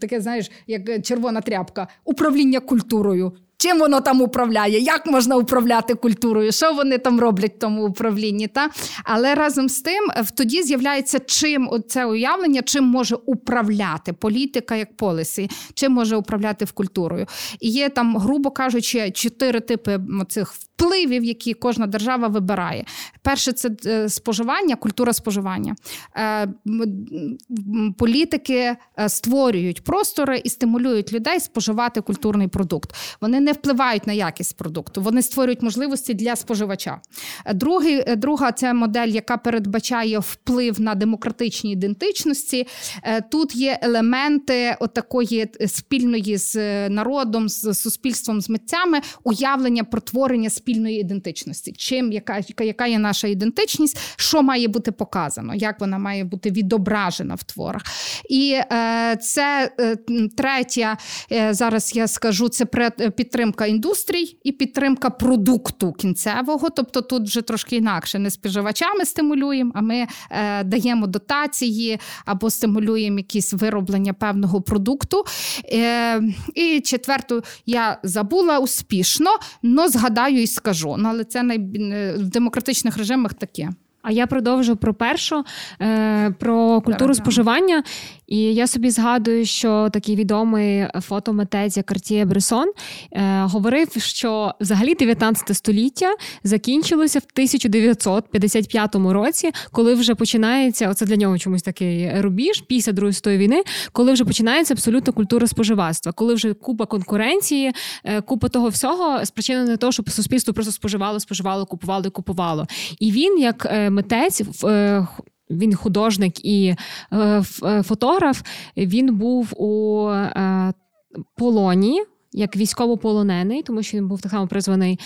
таке, знаєш, як червона тряпка управління культури культурою. Чим воно там управляє, як можна управляти культурою, що вони там роблять в тому управлінні? Та? Але разом з тим тоді з'являється чим це уявлення, чим може управляти політика як полісі, чим може управляти в культурою. І є там, грубо кажучи, чотири типи цих впливів, які кожна держава вибирає. Перше, це е, споживання, культура споживання. Е, політики створюють простори і стимулюють людей споживати культурний продукт. Вони не впливають на якість продукту, вони створюють можливості для споживача. Другий, е, Друга це модель, яка передбачає вплив на демократичні ідентичності. Е, тут є елементи такої спільної з народом, з суспільством, з митцями, уявлення про творення спільної ідентичності. Чим яка, яка є наша ідентичність, що має бути показано, як вона має бути відображена в творах. І е, це е, третя, е, зараз я скажу, це підтримка індустрій і підтримка продукту кінцевого. Тобто тут вже трошки інакше не споживачами стимулюємо, а ми е, даємо дотації або стимулюємо якісь вироблення певного продукту. Е, І четверту я забула успішно, але згадаю і скажу. Ну, але це най... в демократичних режимах таке. А я продовжу про першу, е, про культуру споживання. І я собі згадую, що такий відомий фотомитець як Картіє Бресон е, говорив, що взагалі 19 століття закінчилося в 1955 році, коли вже починається оце для нього чомусь такий рубіж після Другої світової війни, коли вже починається абсолютно культура споживацтва, коли вже купа конкуренції, е, купа того всього спричинена того, щоб суспільство просто споживало, споживало, купувало і купувало. І він як е, митець е, він художник і е, е, фотограф. Він був у полоні як військовополонений, тому що він був так само призваний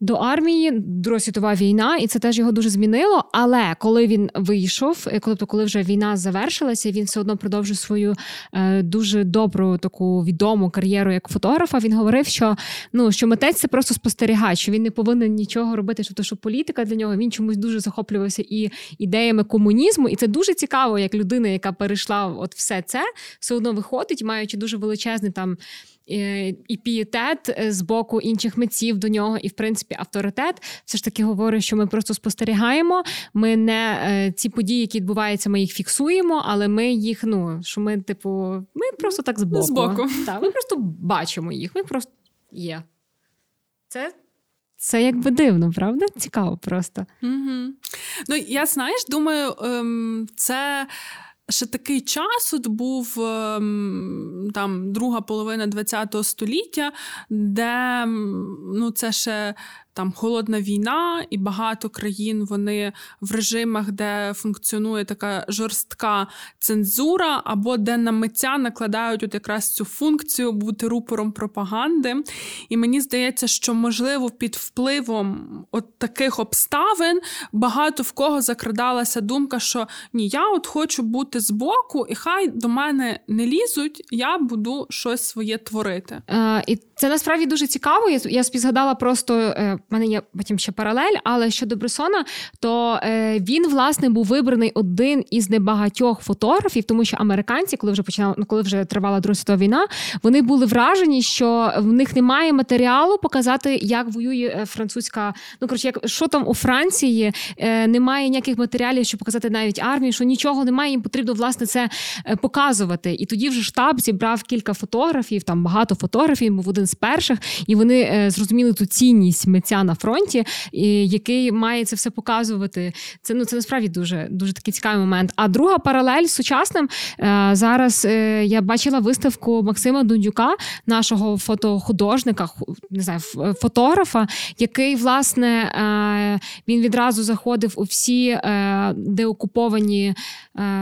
до армії, Друга світова війна, і це теж його дуже змінило. Але коли він вийшов, коли коли вже війна завершилася, він все одно продовжив свою е, дуже добру таку відому кар'єру як фотографа. Він говорив, що ну що митець це просто спостерігач, що він не повинен нічого робити, що то що політика для нього він чомусь дуже захоплювався і ідеями комунізму. І це дуже цікаво, як людина, яка перейшла от все це, все одно виходить, маючи дуже величезний там. І пієтет е, з боку інших митців до нього, і в принципі авторитет. Все ж таки говорить, що ми просто спостерігаємо. Ми не е, ці події, які відбуваються, ми їх фіксуємо, але ми їх, ну що ми, типу, ми просто так з боку. З. Так, Ми просто бачимо їх. Ми просто є. Це. Це якби дивно, правда? Цікаво просто. Угу. Ну, я знаєш, думаю, ем, це ще такий час от був ем, там друга половина ХХ століття, де ну, це ще там холодна війна, і багато країн вони в режимах, де функціонує така жорстка цензура, або де на митця накладають от якраз цю функцію бути рупором пропаганди. І мені здається, що можливо під впливом от таких обставин багато в кого закрадалася думка, що ні, я от хочу бути збоку, і хай до мене не лізуть, я буду щось своє творити. Е, І це насправді дуже цікаво. Я я згадала просто. Е, в мене є потім ще паралель, але щодо Бресона, то е, він власне був вибраний один із небагатьох фотографів, тому що американці, коли вже починали, ну коли вже тривала Друга світова війна, вони були вражені, що в них немає матеріалу показати, як воює е, французька. Ну коротше, як що там у Франції е, немає ніяких матеріалів, щоб показати навіть армію, що нічого немає. Їм потрібно власне це е, показувати. І тоді вже штаб зібрав кілька фотографів, там багато фотографів, був один з перших, і вони е, зрозуміли ту цінність митця на фронті, який має це все показувати. Це ну це насправді дуже дуже такий цікавий момент. А друга паралель з сучасним е, зараз е, я бачила виставку Максима Дундюка, нашого фотохудожника, не знаю, фотографа, який власне він відразу заходив у всі деокуповані,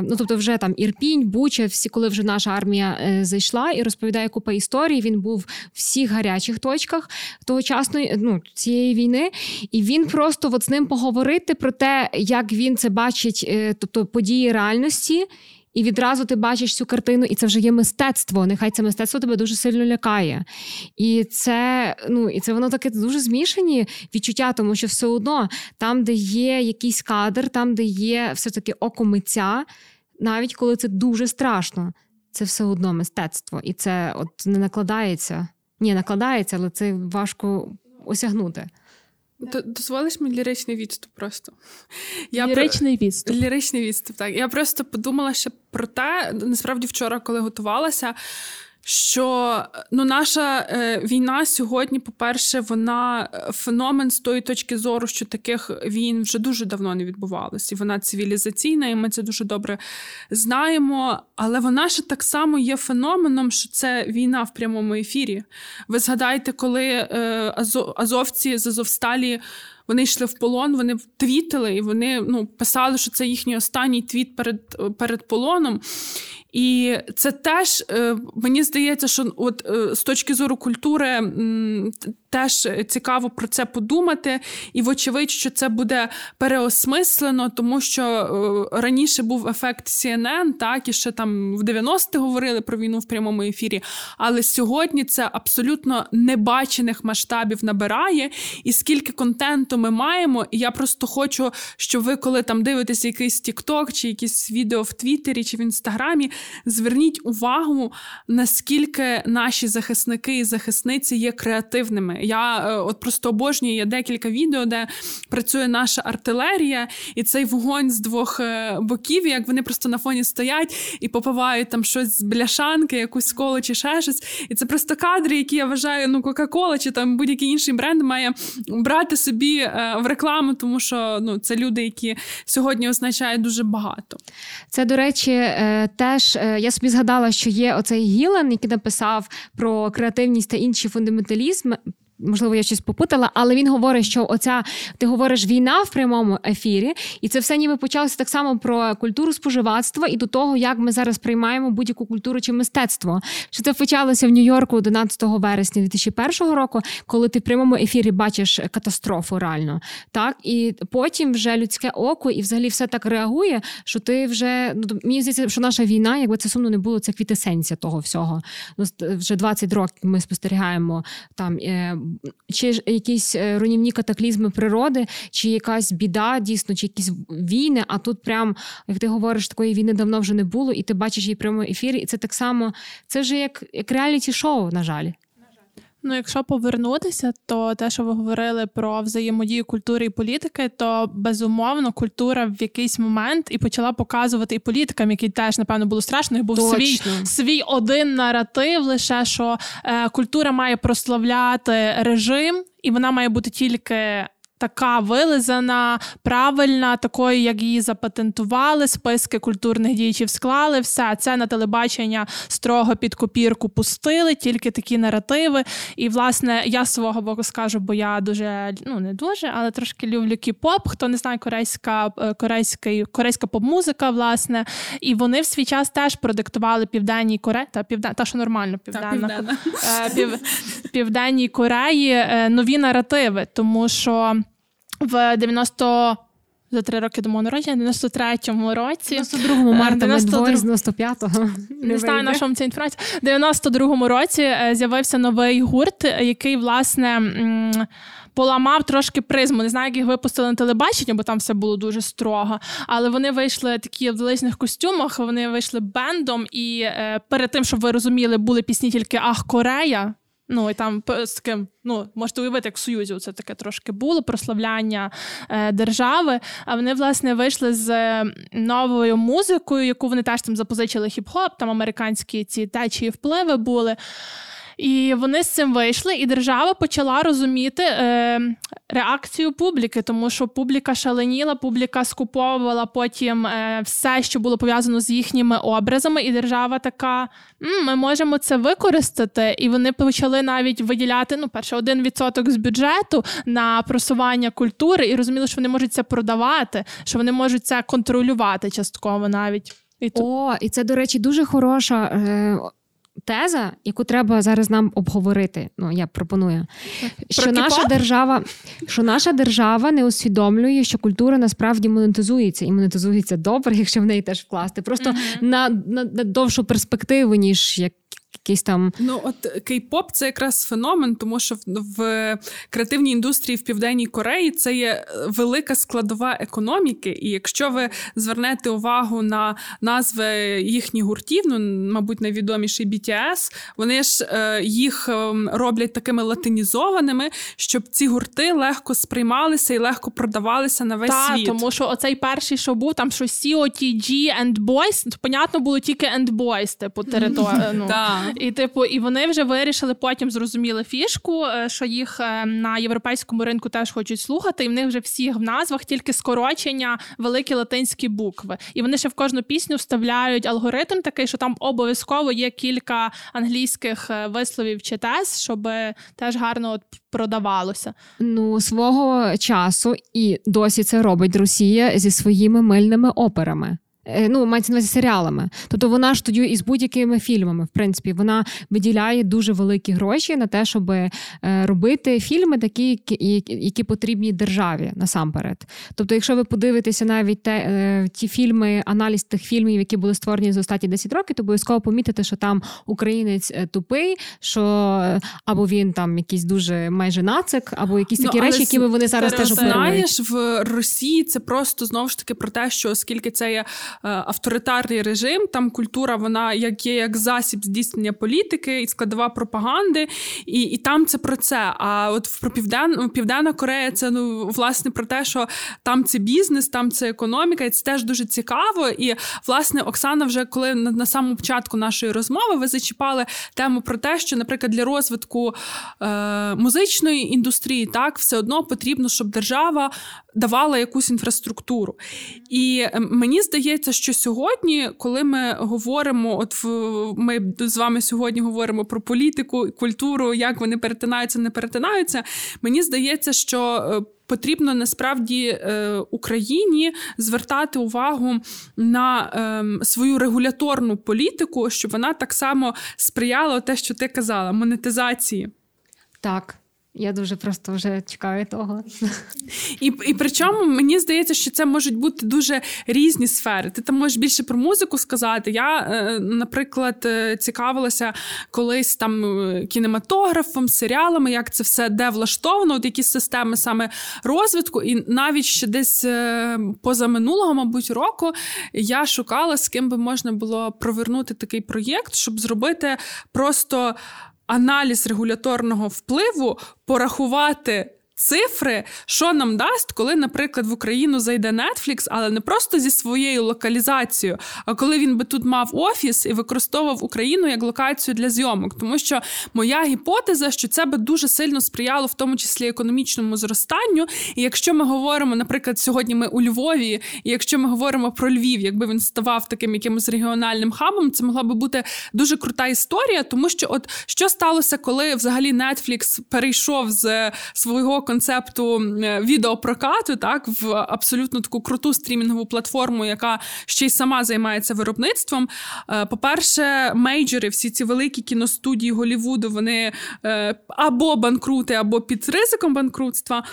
ну тобто, вже там Ірпінь, Буча, всі, коли вже наша армія зайшла і розповідає купа історій. Він був в всіх гарячих точках тогочасної ну, цієї війни, і він просто от з ним поговорити про те, як він це бачить, е, тобто події реальності. І відразу ти бачиш цю картину, і це вже є мистецтво. Нехай це мистецтво тебе дуже сильно лякає. І це ну, і це воно таке дуже змішані відчуття, тому що все одно там, де є якийсь кадр, там, де є все-таки око митця, навіть коли це дуже страшно, це все одно мистецтво. І це от не накладається. Ні, накладається, але це важко осягнути. Дозволиш мені ліричний відступ просто. Я Ліричний про... відступ. Ліричний відступ, так. Я просто подумала ще про те, насправді вчора, коли готувалася, що ну, наша е, війна сьогодні, по-перше, вона е, феномен з тої точки зору, що таких війн вже дуже давно не відбувалося. І вона цивілізаційна, і ми це дуже добре знаємо. Але вона ще так само є феноменом, що це війна в прямому ефірі. Ви згадайте, коли е, азовці з Азовсталі. Вони йшли в полон, вони твітили, і вони ну, писали, що це їхній останній твіт перед перед полоном. І це теж е, мені здається, що от е, з точки зору культури теж цікаво про це подумати. І, вочевидь, що це буде переосмислено, тому що е, раніше був ефект CNN, так і ще там в 90-ті говорили про війну в прямому ефірі. Але сьогодні це абсолютно небачених масштабів набирає. І скільки контенту ми маємо, і я просто хочу, щоб ви, коли там дивитесь якийсь TikTok чи якісь відео в Твіттері чи в Інстаграмі зверніть увагу, наскільки наші захисники і захисниці є креативними. Я е, от просто обожнюю є декілька відео, де працює наша артилерія, і цей вогонь з двох е, боків, як вони просто на фоні стоять і попивають там щось з бляшанки, якусь коло чи ще щось. І це просто кадри, які я вважаю, ну Кока-Кола чи там будь-який інший бренд має брати собі в рекламу, тому що ну це люди, які сьогодні означають дуже багато. Це, до речі, теж Е, я собі згадала, що є оцей Гілен, який написав про креативність та інші фундаменталізми можливо, я щось попутала, але він говорить, що оця ти говориш війна в прямому ефірі, і це все ніби почалося так само про культуру споживацтва і до того, як ми зараз приймаємо будь-яку культуру чи мистецтво. Що це почалося в Нью-Йорку 11 вересня 2001 року, коли ти в прямому ефірі бачиш катастрофу реально. Так і потім вже людське око, і взагалі все так реагує, що ти вже ну мені здається, що наша війна, якби це сумно не було, це квітесенція того всього. Ну вже 20 років ми спостерігаємо там чи якісь е, руйнівні катаклізми природи, чи якась біда, дійсно, чи якісь війни. А тут, прям як ти говориш, такої війни давно вже не було, і ти бачиш її прямо ефірі, і це так само, це вже як, як реаліті шоу, на жаль. Ну, якщо повернутися, то те, що ви говорили про взаємодію культури і політики, то безумовно культура в якийсь момент і почала показувати і політикам, які теж напевно було страшно. і Був Точно. свій свій один наратив, лише що е, культура має прославляти режим, і вона має бути тільки така вилизана, правильна, такою, як її запатентували, списки культурних діячів склали. Все це на телебачення строго під копірку пустили, тільки такі наративи. І, власне, я свого боку скажу, бо я дуже ну не дуже, але трошки люблю кіп-поп. Хто не знає, корейська е, корейська, корейська поп-музика, власне. І вони в свій час теж продиктували Південній Кореї, та півден, та що нормально, південна, та, південна. Е, пів, Південній Кореї е, нові наративи, тому що в 90 за три роки до мого народження, в 93-му році. 92-му марта 92... ми з 95-го. Не, не знаю, на чому ця інформація. В 92-му році е, з'явився новий гурт, який, власне. Поламав трошки призму. Не знаю, як їх випустили на телебачення, бо там все було дуже строго. Але вони вийшли такі в величних костюмах. Вони вийшли бендом, і е, перед тим, щоб ви розуміли, були пісні тільки Ах, Корея. Ну і там з таким, ну можете уявити, як в Союзі це таке трошки було прославляння е, держави. А вони власне вийшли з новою музикою, яку вони теж там запозичили хіп-хоп, там американські ці течії впливи були. І вони з цим вийшли, і держава почала розуміти е, реакцію публіки, тому що публіка шаленіла, публіка скуповувала потім е, все, що було пов'язано з їхніми образами, і держава така: М, ми можемо це використати. І вони почали навіть виділяти ну, перше, один відсоток з бюджету на просування культури, і розуміли, що вони можуть це продавати, що вони можуть це контролювати частково навіть. І О, і це, до речі, дуже хороша. Е- теза, яку треба зараз нам обговорити. Ну я пропоную, що наша держава, що наша держава не усвідомлює, що культура насправді монетизується і монетизується добре, якщо в неї теж вкласти. Просто uh-huh. на, на на, довшу перспективу, ніж як якийсь там. Ну от кей-поп це якраз феномен, тому що в креативній індустрії в Південній Кореї це є велика складова економіки. І якщо ви звернете увагу на назви їхніх гуртів, ну мабуть, найвідоміший BTS, вони ж е, їх ем, роблять такими латинізованими, щоб ці гурти легко сприймалися і легко продавалися на весь Та, світ. Тому що оцей перший, що був там, що COTG and Boys, то понятно було тільки and Boys, типу територія. Ну. І типу, і вони вже вирішили потім зрозуміли фішку, е, що їх е, на європейському ринку теж хочуть слухати, і в них вже всіх в назвах тільки скорочення, великі латинські букви. І вони ще в кожну пісню вставляють алгоритм такий, що там обов'язково є кілька англійських е, висловів чи тез, щоб теж гарно от продавалося. Ну свого часу і досі це робить Росія зі своїми мильними операми. Е, ну, мається на увазі серіалами. Тобто вона ж тоді із будь-якими фільмами, в принципі, вона виділяє дуже великі гроші на те, щоб е, робити фільми, такі, які потрібні державі насамперед. Тобто, якщо ви подивитеся навіть те, е, ті фільми, аналіз тих фільмів, які були створені за останні 10 років, то обов'язково помітите, що там українець тупий, що або він там якийсь дуже майже нацик, або якісь такі ну, речі, які вони зараз теж знаєш в Росії. Це просто знову ж таки про те, що оскільки це є. Е, авторитарний режим. Там культура, вона як є як засіб здійснення політики і складова пропаганди, і і там це про це. А от про Півден, Південна Корея це ну власне про те, що там це бізнес, там це економіка, і це теж дуже цікаво. І власне Оксана, вже коли на, на самому початку нашої розмови ви зачіпали тему про те, що, наприклад, для розвитку е, музичної індустрії так все одно потрібно, щоб держава давала якусь інфраструктуру. І ем, мені здається здається, що сьогодні, коли ми говоримо, от в ми з вами сьогодні говоримо про політику, культуру, як вони перетинаються, не перетинаються. Мені здається, що. Е, потрібно насправді е, Україні звертати увагу на е, свою регуляторну політику, щоб вона так само сприяла те, що ти казала, монетизації. Так. Я дуже просто вже чекаю того. І і причому мені здається, що це можуть бути дуже різні сфери. Ти там можеш більше про музику сказати. Я, е, наприклад, е, цікавилася колись там е, кінематографом, серіалами, як це все де влаштовано, от якісь системи саме розвитку. І навіть ще десь поза минулого, мабуть, року я шукала, з ким би можна було провернути такий проєкт, щоб зробити просто аналіз регуляторного впливу порахувати цифри, що нам дасть, коли, наприклад, в Україну зайде Netflix, але не просто зі своєю локалізацією, а коли він би тут мав офіс і використовував Україну як локацію для зйомок. Тому що моя гіпотеза, що це би дуже сильно сприяло, в тому числі економічному зростанню. І якщо ми говоримо, наприклад, сьогодні ми у Львові, і якщо ми говоримо про Львів, якби він ставав таким якимось регіональним хабом, це могла би бути дуже крута історія, тому що, от що сталося, коли взагалі Netflix перейшов з свого концепту відеопрокату, так в абсолютно таку круту стрімінгову платформу, яка ще й сама займається виробництвом. Е, по-перше, мейджори, всі ці великі кіностудії Голівуду, вони е, або банкрути, або під ризиком банкрутства.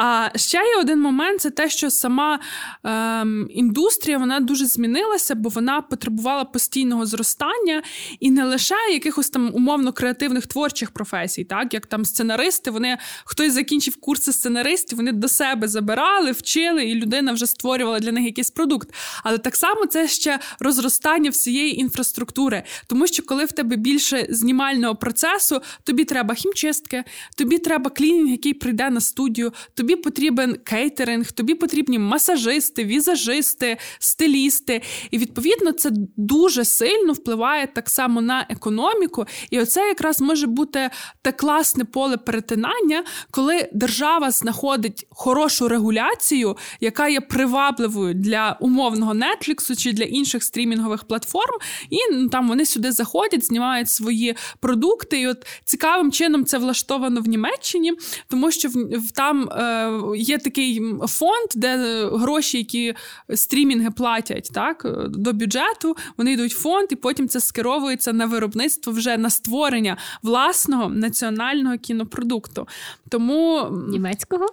А ще є один момент: це те, що сама ем, індустрія вона дуже змінилася, бо вона потребувала постійного зростання і не лише якихось там умовно креативних творчих професій, так як там сценаристи, вони хтось закінчив курси сценаристів, вони до себе забирали, вчили, і людина вже створювала для них якийсь продукт. Але так само це ще розростання всієї інфраструктури, тому що коли в тебе більше знімального процесу, тобі треба хімчистки, тобі треба клінінг, який прийде на студію. тобі тобі потрібен кейтеринг, тобі потрібні масажисти, візажисти, стилісти. І відповідно це дуже сильно впливає так само на економіку. І оце якраз може бути те класне поле перетинання, коли держава знаходить хорошу регуляцію, яка є привабливою для умовного Нетфліксу чи для інших стрімінгових платформ, і ну, там вони сюди заходять, знімають свої продукти. І от цікавим чином це влаштовано в Німеччині, тому що в там. Е, є такий фонд, де гроші, які стрімінги платять так, до бюджету, вони йдуть в фонд, і потім це скеровується на виробництво вже на створення власного національного кінопродукту. Тому німецького.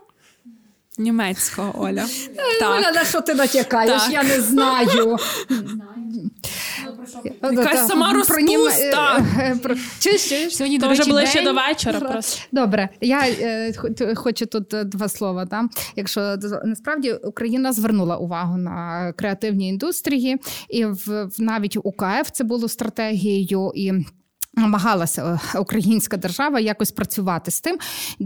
Німецького Оля. Так. Оля, на що ти натякаєш? Так. Я не знаю. Якась сама розпуста. Сьогодні, до речі, ще до вечора. просто. Добре, я е, хочу тут е, два слова. Якщо насправді Україна звернула увагу на креативні індустрії, і в навіть УКФ це було стратегією і. Намагалася е, українська держава якось працювати з тим,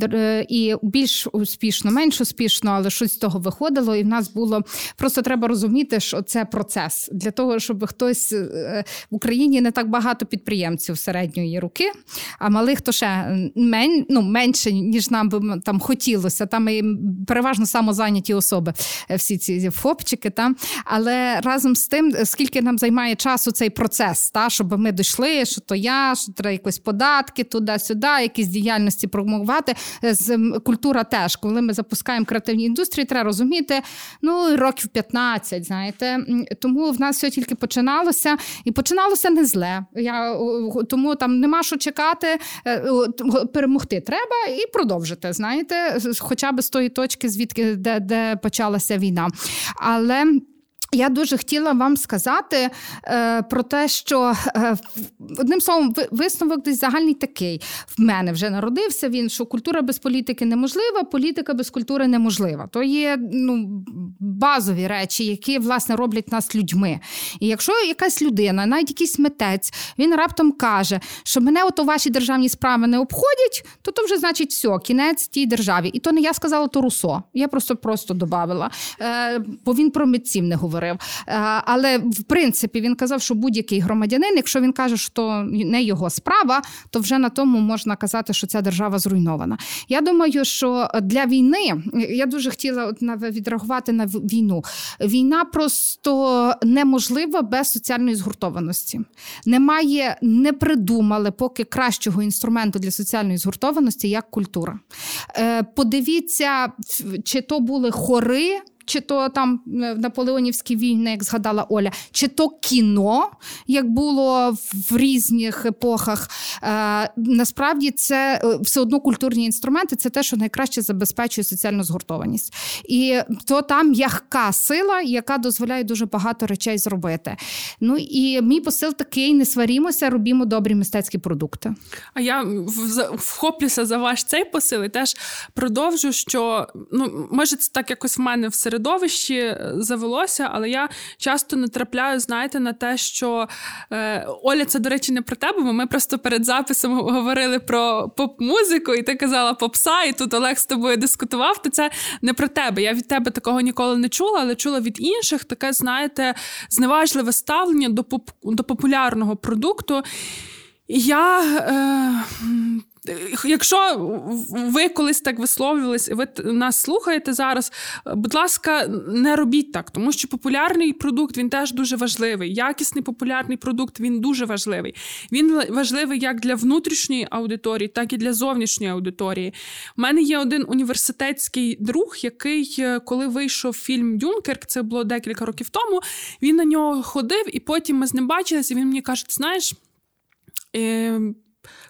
е, і більш успішно, менш успішно, але щось з того виходило. І в нас було просто треба розуміти, що це процес для того, щоб хтось е, в Україні не так багато підприємців середньої руки, а малих то ще мен, ну, менше ніж нам би там хотілося. Там і переважно самозайняті особи, всі ці фопчики. Там але разом з тим, скільки нам займає часу цей процес, та щоб ми дійшли, що то я що треба якось податки туди-сюди, якісь діяльності промовувати. Культура теж, коли ми запускаємо креативні індустрії, треба розуміти ну років 15, знаєте. Тому в нас все тільки починалося, і починалося не зле. Я тому там нема що чекати, е, перемогти треба і продовжити. Знаєте, хоча б з тої точки, звідки де, де почалася війна. Але я дуже хотіла вам сказати е, про те, що е, одним словом, висновок десь загальний такий. В мене вже народився він, що культура без політики неможлива, політика без культури неможлива. То є ну, базові речі, які власне роблять нас людьми. І якщо якась людина, навіть якийсь митець, він раптом каже, що мене ото ваші державні справи не обходять, то то вже значить все, кінець тій державі. І то не я сказала, то Русо. Я просто просто додавила, е, бо він про митців не говорив говорив. Е, але в принципі він казав, що будь-який громадянин, якщо він каже, що не його справа, то вже на тому можна казати, що ця держава зруйнована. Я думаю, що для війни я дуже хотіла от відреагувати на війну. Війна просто неможлива без соціальної згуртованості. Немає, не придумали поки кращого інструменту для соціальної згуртованості як культура. Е, подивіться, чи то були хори чи то там е, наполеонівські війни, як згадала Оля, чи то кіно, як було в різних епохах. Е, Насправді це е, все одно культурні інструменти, це те, що найкраще забезпечує соціальну згуртованість. І то там м'яка сила, яка дозволяє дуже багато речей зробити. Ну і мій посил такий: не сварімося, робімо добрі мистецькі продукти. А я вхоплюся за ваш цей посил і теж продовжу, що ну може це так якось в мене всередині середовищі е, завелося, але я часто натрапляю, знаєте, на те, що е, Оля, це, до речі, не про тебе, бо ми просто перед записом говорили про поп-музику, і ти казала попса, і тут Олег з тобою дискутував. То це не про тебе. Я від тебе такого ніколи не чула, але чула від інших таке, знаєте, зневажливе ставлення до поп- до популярного продукту. Я е, Якщо ви колись так висловлювались, ви нас слухаєте зараз, будь ласка, не робіть так, тому що популярний продукт він теж дуже важливий. Якісний популярний продукт він дуже важливий. Він важливий як для внутрішньої аудиторії, так і для зовнішньої аудиторії. У мене є один університетський друг, який, е, коли вийшов фільм Дюнкерк, це було декілька років тому. Він на нього ходив, і потім ми з ним бачилися. Він мені каже: знаєш.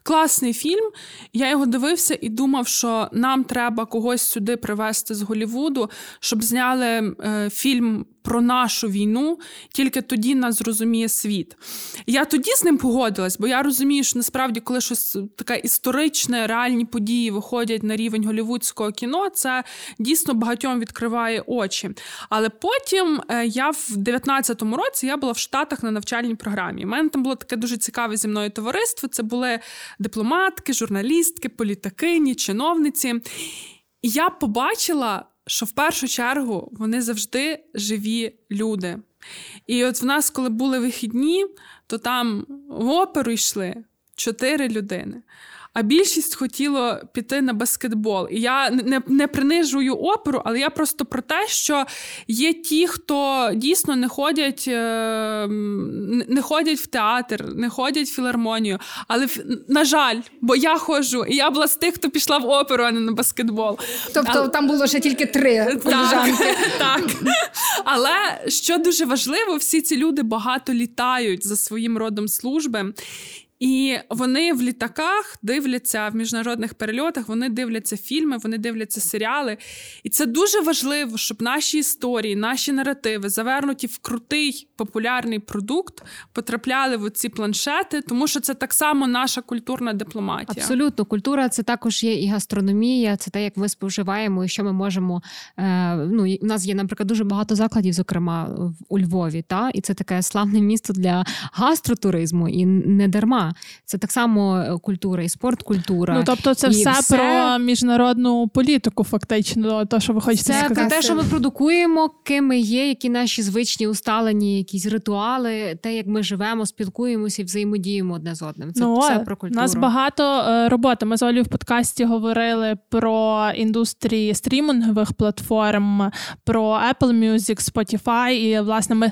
Класний фільм. Я його дивився і думав, що нам треба когось сюди привезти з Голівуду, щоб зняли е, фільм про нашу війну, тільки тоді нас зрозуміє світ. Я тоді з ним погодилась, бо я розумію, що насправді, коли щось таке історичне, реальні події виходять на рівень голівудського кіно, це дійсно багатьом відкриває очі. Але потім е, я в 19-му році я була в Штатах на навчальній програмі. У мене там було таке дуже цікаве зі мною товариство. Це були дипломатки, журналістки, політикині, чиновниці. І я побачила що в першу чергу вони завжди живі люди. І от в нас, коли були вихідні, то там в оперу йшли чотири людини а більшість хотіло піти на баскетбол. І я не не принижую оперу, але я просто про те, що є ті, хто дійсно не ходять е, не ходять в театр, не ходять в філармонію. Але на жаль, бо я ходжу, і я була з тих, хто пішла в оперу, а не на баскетбол. Тобто але... там було ще тільки три поліжанки. Так, так. Але що дуже важливо, всі ці люди багато літають за своїм родом служби. І вони в літаках дивляться в міжнародних перельотах, вони дивляться фільми, вони дивляться серіали. І це дуже важливо, щоб наші історії, наші наративи, завернуті в крутий популярний продукт, потрапляли в ці планшети, тому що це так само наша культурна дипломатія. Абсолютно, культура це також є і гастрономія, це те, як ми споживаємо, і що ми можемо. Е, ну у нас є, наприклад, дуже багато закладів, зокрема у Львові, та і це таке славне місто для гастротуризму, і не дарма. Це так само е, культура і спорткультура. Ну тобто, це все, все про міжнародну політику, фактично, то що ви хочете це сказати. Це те, що ми продукуємо, ким ми є, які наші звичні усталені, якісь ритуали, те, як ми живемо, спілкуємося і взаємодіємо одне з одним. Це ну, все про культуру. У Нас багато е, роботи. Ми з Олею в подкасті говорили про індустрії стрімінгових платформ, про Apple Music, Spotify, і власне ми.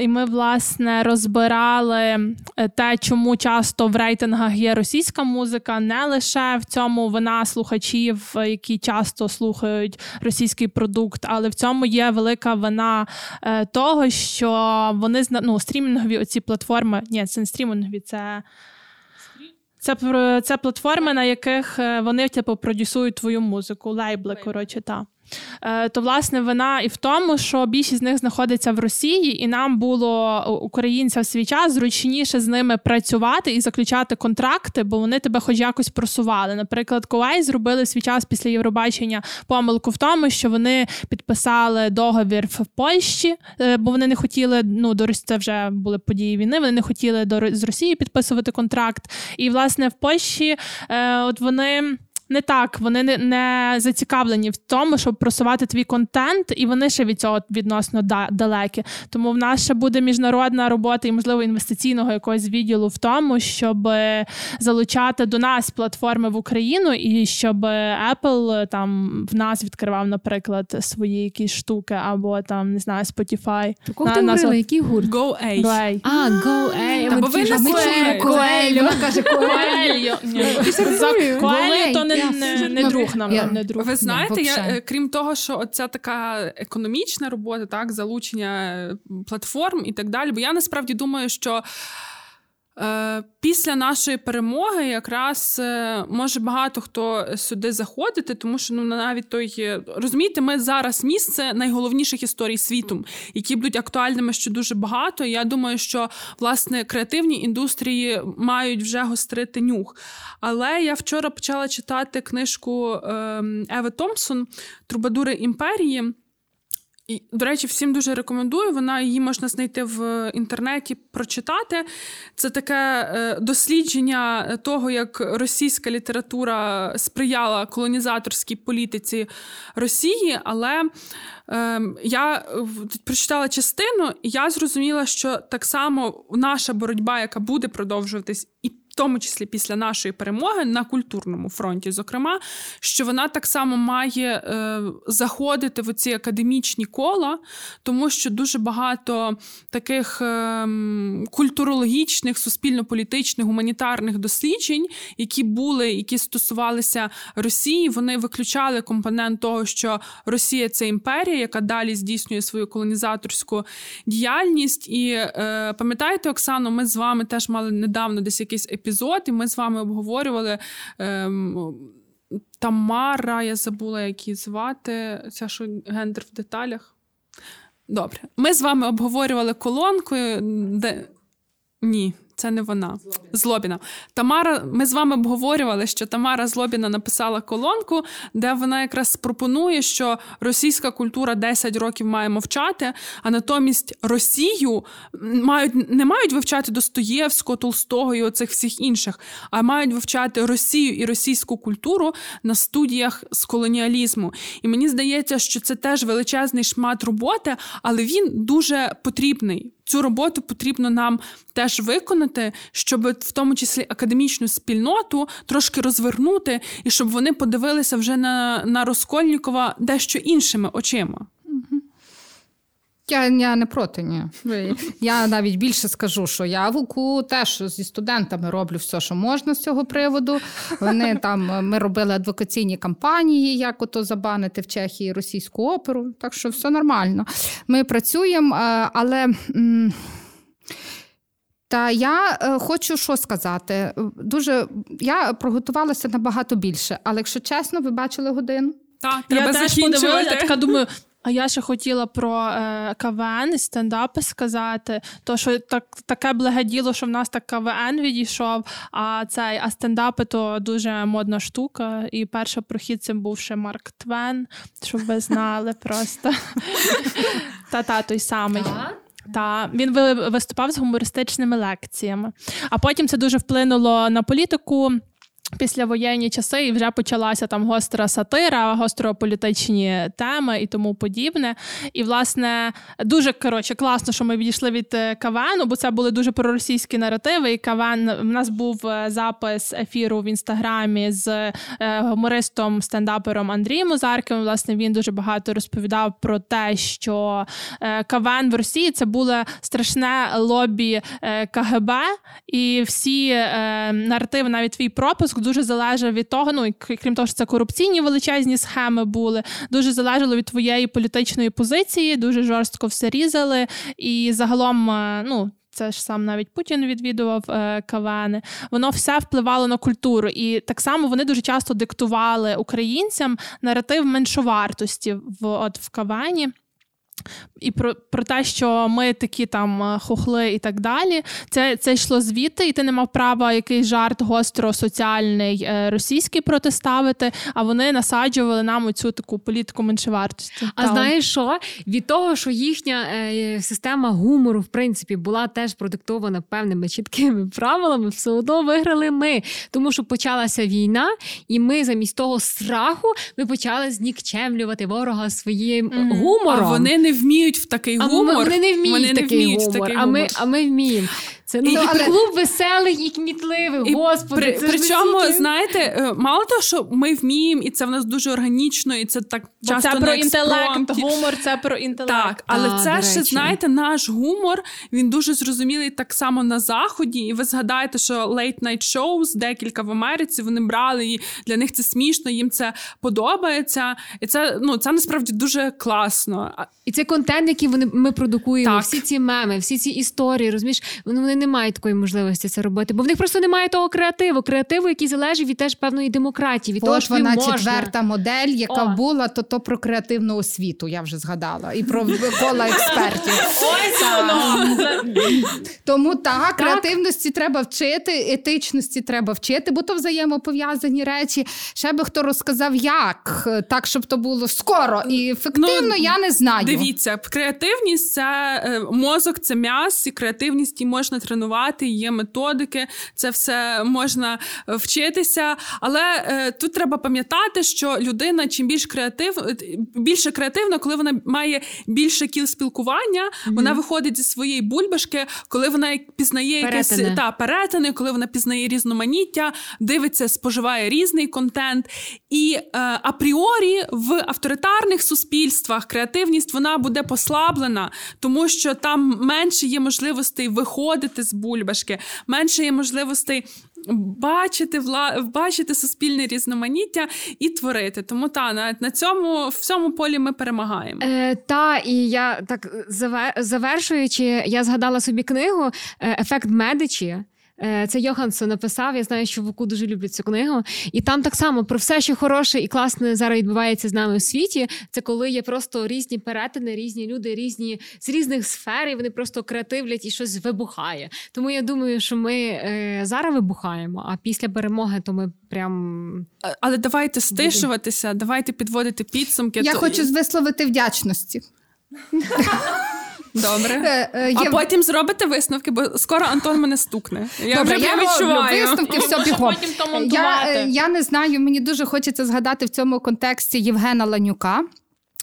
І ми, власне, розбирали е, те, чому часто в рейтингах є російська музика, не лише в цьому вина слухачів, які часто слухають російський продукт, але в цьому є велика вина е, того, що вони ну, стрімінгові оці платформи. Ні, це не стрімінгові, це. Це це платформи, на яких е, вони типу продюсують твою музику, лейбли, коротше, та. Е, то власне вина і в тому, що більшість з них знаходиться в Росії, і нам було українцям в свій час зручніше з ними працювати і заключати контракти, бо вони тебе хоч якось просували. Наприклад, Ковай зробили свій час після Євробачення помилку в тому, що вони підписали договір в Польщі, е, бо вони не хотіли. Ну до це вже були події війни. Вони не хотіли до з Росії підписувати контракт. І власне в Польщі, е, от вони. Не так. Вони не не зацікавлені в тому, щоб просувати твій контент, і вони ще від цього відносно да, далекі. Тому в нас ще буде міжнародна робота і, можливо, інвестиційного якогось відділу в тому, щоб залучати до нас платформи в Україну, і щоб Apple там в нас відкривав, наприклад, свої якісь штуки, або там не знаю, Spotify. Кого ти говорила, який гурт? Go Go А, Go A. Та бо ви не слухаєте. Коель, вона каже Коель. Коелі то не, не, не друг нам, Я- не друг. Ви знаєте, я, е, крім того, що оця така економічна робота, так, залучення платформ і так далі. Бо я насправді думаю, що. Е, Після нашої перемоги якраз е, може багато хто сюди заходити, тому що ну навіть той е, розумієте, ми зараз місце найголовніших історій світу, які будуть актуальними ще дуже багато. Я думаю, що власне креативні індустрії мають вже гострити нюх. Але я вчора почала читати книжку е, Еви Томпсон Трубадури імперії. І, до речі, всім дуже рекомендую. Вона її можна знайти в інтернеті, прочитати. Це таке е, дослідження того, як російська література сприяла колонізаторській політиці Росії. Але е, я прочитала частину, і я зрозуміла, що так само наша боротьба, яка буде продовжуватись, і тому числі після нашої перемоги на культурному фронті, зокрема, що вона так само має е, заходити в ці академічні кола, тому що дуже багато таких е, культурологічних, суспільно-політичних, гуманітарних досліджень, які були, які стосувалися Росії, вони виключали компонент того, що Росія це імперія, яка далі здійснює свою колонізаторську діяльність. І е, пам'ятаєте, Оксано, ми з вами теж мали недавно десь якийсь епізод, і ми з вами обговорювали. Ем, Тамара, я забула, як її звати. Це що гендер в деталях. Добре. Ми з вами обговорювали колонку, де. Ні, це не вона. Злобіна. Тамара, ми з вами обговорювали, що Тамара Злобіна написала колонку, де вона якраз пропонує, що російська культура 10 років має мовчати, а натомість Росію мають, не мають вивчати Достоєвського, Толстого і оцих всіх інших, а мають вивчати Росію і російську культуру на студіях з колоніалізму. І мені здається, що це теж величезний шмат роботи, але він дуже потрібний. Цю роботу потрібно нам теж виконати, щоб в тому числі академічну спільноту трошки розвернути, і щоб вони подивилися вже на, на Розкольнікова дещо іншими очима. Я, я не проти, ні. Я навіть більше скажу, що я в УКУ теж зі студентами роблю все, що можна з цього приводу. Вони там ми робили адвокаційні кампанії, як ото забанити в Чехії російську оперу. Так що все нормально. Ми працюємо, е, але. Та я е, хочу що сказати. Дуже я проготувалася набагато більше, але якщо чесно, ви бачили годину? Так, треба Я теж подивилася, така думаю. А я ще хотіла про е, КВН і стендапи сказати. То що так таке благе діло, що в нас так КВН відійшов. А цей а стендапи то дуже модна штука. І перший прохід цим був ще Марк Твен, щоб ви знали просто. Та-та, той самий. Та він ви- виступав з гумористичними лекціями. А потім це дуже вплинуло на політику. Післявоєнні часи і вже почалася там гостра сатира, гострополітичні теми і тому подібне. І, власне, дуже коротше класно, що ми відійшли від е, КВН, бо це були дуже проросійські наративи. І КВН, в нас був е, запис ефіру в інстаграмі з е, гумористом, стендапером Андрієм Озарким. Власне, він дуже багато розповідав про те, що КВН в Росії це було страшне лобі КГБ, і всі наративи, навіть твій пропуск, дуже залежав від того. Ну крім того, що це корупційні величезні схеми були, дуже залежало від твоєї політичної позиції, дуже жорстко все різали. І загалом, е, ну. Це ж сам навіть Путін відвідував е, КВН. Воно все впливало на культуру, і так само вони дуже часто диктували українцям наратив меншовартості в от в КВНі. І про про те, що ми такі там е, хохли і так далі. Це це йшло звідти, і ти не мав права якийсь жарт гостро соціальний е, російський протиставити, а вони насаджували нам оцю таку політику меншовартості. А Там. знаєш що? Від того, що їхня е, система гумору, в принципі, була теж продиктована певними чіткими правилами, все одно виграли ми. Тому що почалася війна, і ми замість того страху ми почали знікчемлювати ворога своїм mm. гумором. А вони не вміють в такий гумор. Вони не вміють вони такий не вміють гумор, такий а ми, а ми вміємо. Це ну, але... клуб веселий і кмітливий. І Господи, при, це причому, настільки... знаєте, е, мало того, що ми вміємо, і це в нас дуже органічно, і це так Бо часто це про інтелект. Гумор це про інтелект. Так, але а, це ще знаєте, наш гумор він дуже зрозумілий так само на заході. І ви згадаєте, що late night shows, декілька в Америці вони брали і для них це смішно, їм це подобається. І це ну це насправді дуже класно. І це контент, який вони ми продукуємо. Так. Всі ці меми, всі ці історії, розумієш, вони не мають такої можливості це робити, бо в них просто немає того креативу. Креативу, який залежить від теж певної демократії. Від От того, що вона можна. четверта модель, яка О. була, то то про креативну освіту. Я вже згадала, і про кола експертів. Тому так, креативності треба вчити, етичності треба вчити, бо то взаємопов'язані речі. Ще би хто розказав, як так, щоб то було скоро і ефективно. Ну, я не знаю. Дивіться, креативність це е, мозок, це м'яс, і креативність можна тренувати, є методики, це все можна е, вчитися. Але е, тут треба пам'ятати, що людина чим більш креатив, більше креативна, коли вона має більше кіл спілкування, mm-hmm. вона виходить зі своєї бульбашки, коли вона пізнає якесь та перетини, коли вона пізнає різноманіття, дивиться, споживає різний контент. І е, апріорі в авторитарних суспільствах креативність вона буде послаблена, тому що там менше є можливостей виходити з бульбашки, менше є можливостей. Бачити вла... бачити суспільне різноманіття і творити. Тому та на, на цьому в цьому полі ми перемагаємо. Е, Та і я так завершуючи, я згадала собі книгу е, Ефект Медичі. Е, це Йоханссон написав. Я знаю, що Вуку дуже люблять цю книгу. І там так само про все, що хороше і класне зараз відбувається з нами у світі. Це коли є просто різні перетини, різні люди, різні з різних сфер, і вони просто креативлять і щось вибухає. Тому я думаю, що ми е, зараз вибухаємо, а після перемоги то ми прям. Але давайте стишуватися, давайте підводити підсумки. Я то... хочу висловити вдячності. Добре. Е, е, а потім зробите висновки, бо скоро Антон мене стукне. Я Добре, вже я відчуваю. висновки, все бігом. Я, е, я не знаю, мені дуже хочеться згадати в цьому контексті Євгена Ланюка.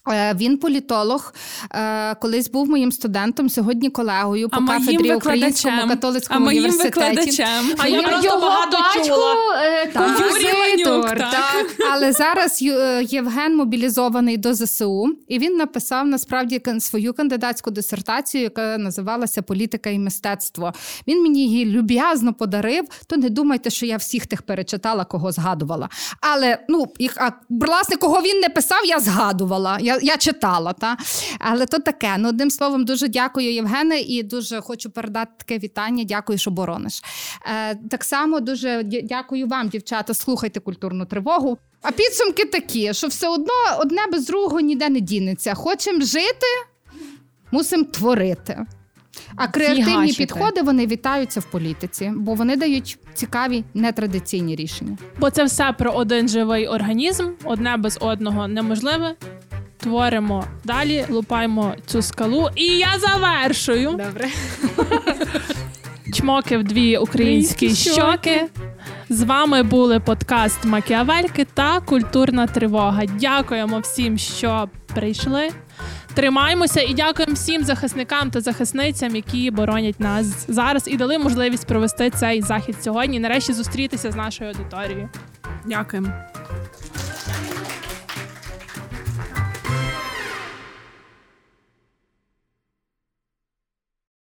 Е, він політолог, е, колись був моїм студентом, сьогодні колегою по а кафедрі Українському католицькому а університеті. Викладачем. А я просто його багато чула. Е, композитор, так. так. Але зараз Євген мобілізований до ЗСУ, і він написав насправді свою кандидатську дисертацію, яка називалася Політика і мистецтво. Він мені її люб'язно подарив. То не думайте, що я всіх тих перечитала, кого згадувала. Але ну, їх а власне, кого він не писав, я згадувала. Я я читала, та але то таке. Ну, одним словом, дуже дякую, Євгене, і дуже хочу передати таке вітання. Дякую, що борониш. Е, Так само дуже дякую вам, дівчата. Слухайте культурну тривогу. А підсумки такі, що все одно одне без другого ніде не дінеться. Хочемо жити, мусимо творити. А креативні Фігачити. підходи вони вітаються в політиці, бо вони дають цікаві нетрадиційні рішення. Бо це все про один живий організм, одне без одного неможливе творимо далі, лупаємо цю скалу. І я завершую. Добре. Чмоки в дві українські щоки. З вами були подкаст Макіавельки та Культурна Тривога. Дякуємо всім, що прийшли. Тримаємося і дякуємо всім захисникам та захисницям, які боронять нас зараз і дали можливість провести цей захід сьогодні. Нарешті зустрітися з нашою аудиторією. Дякуємо.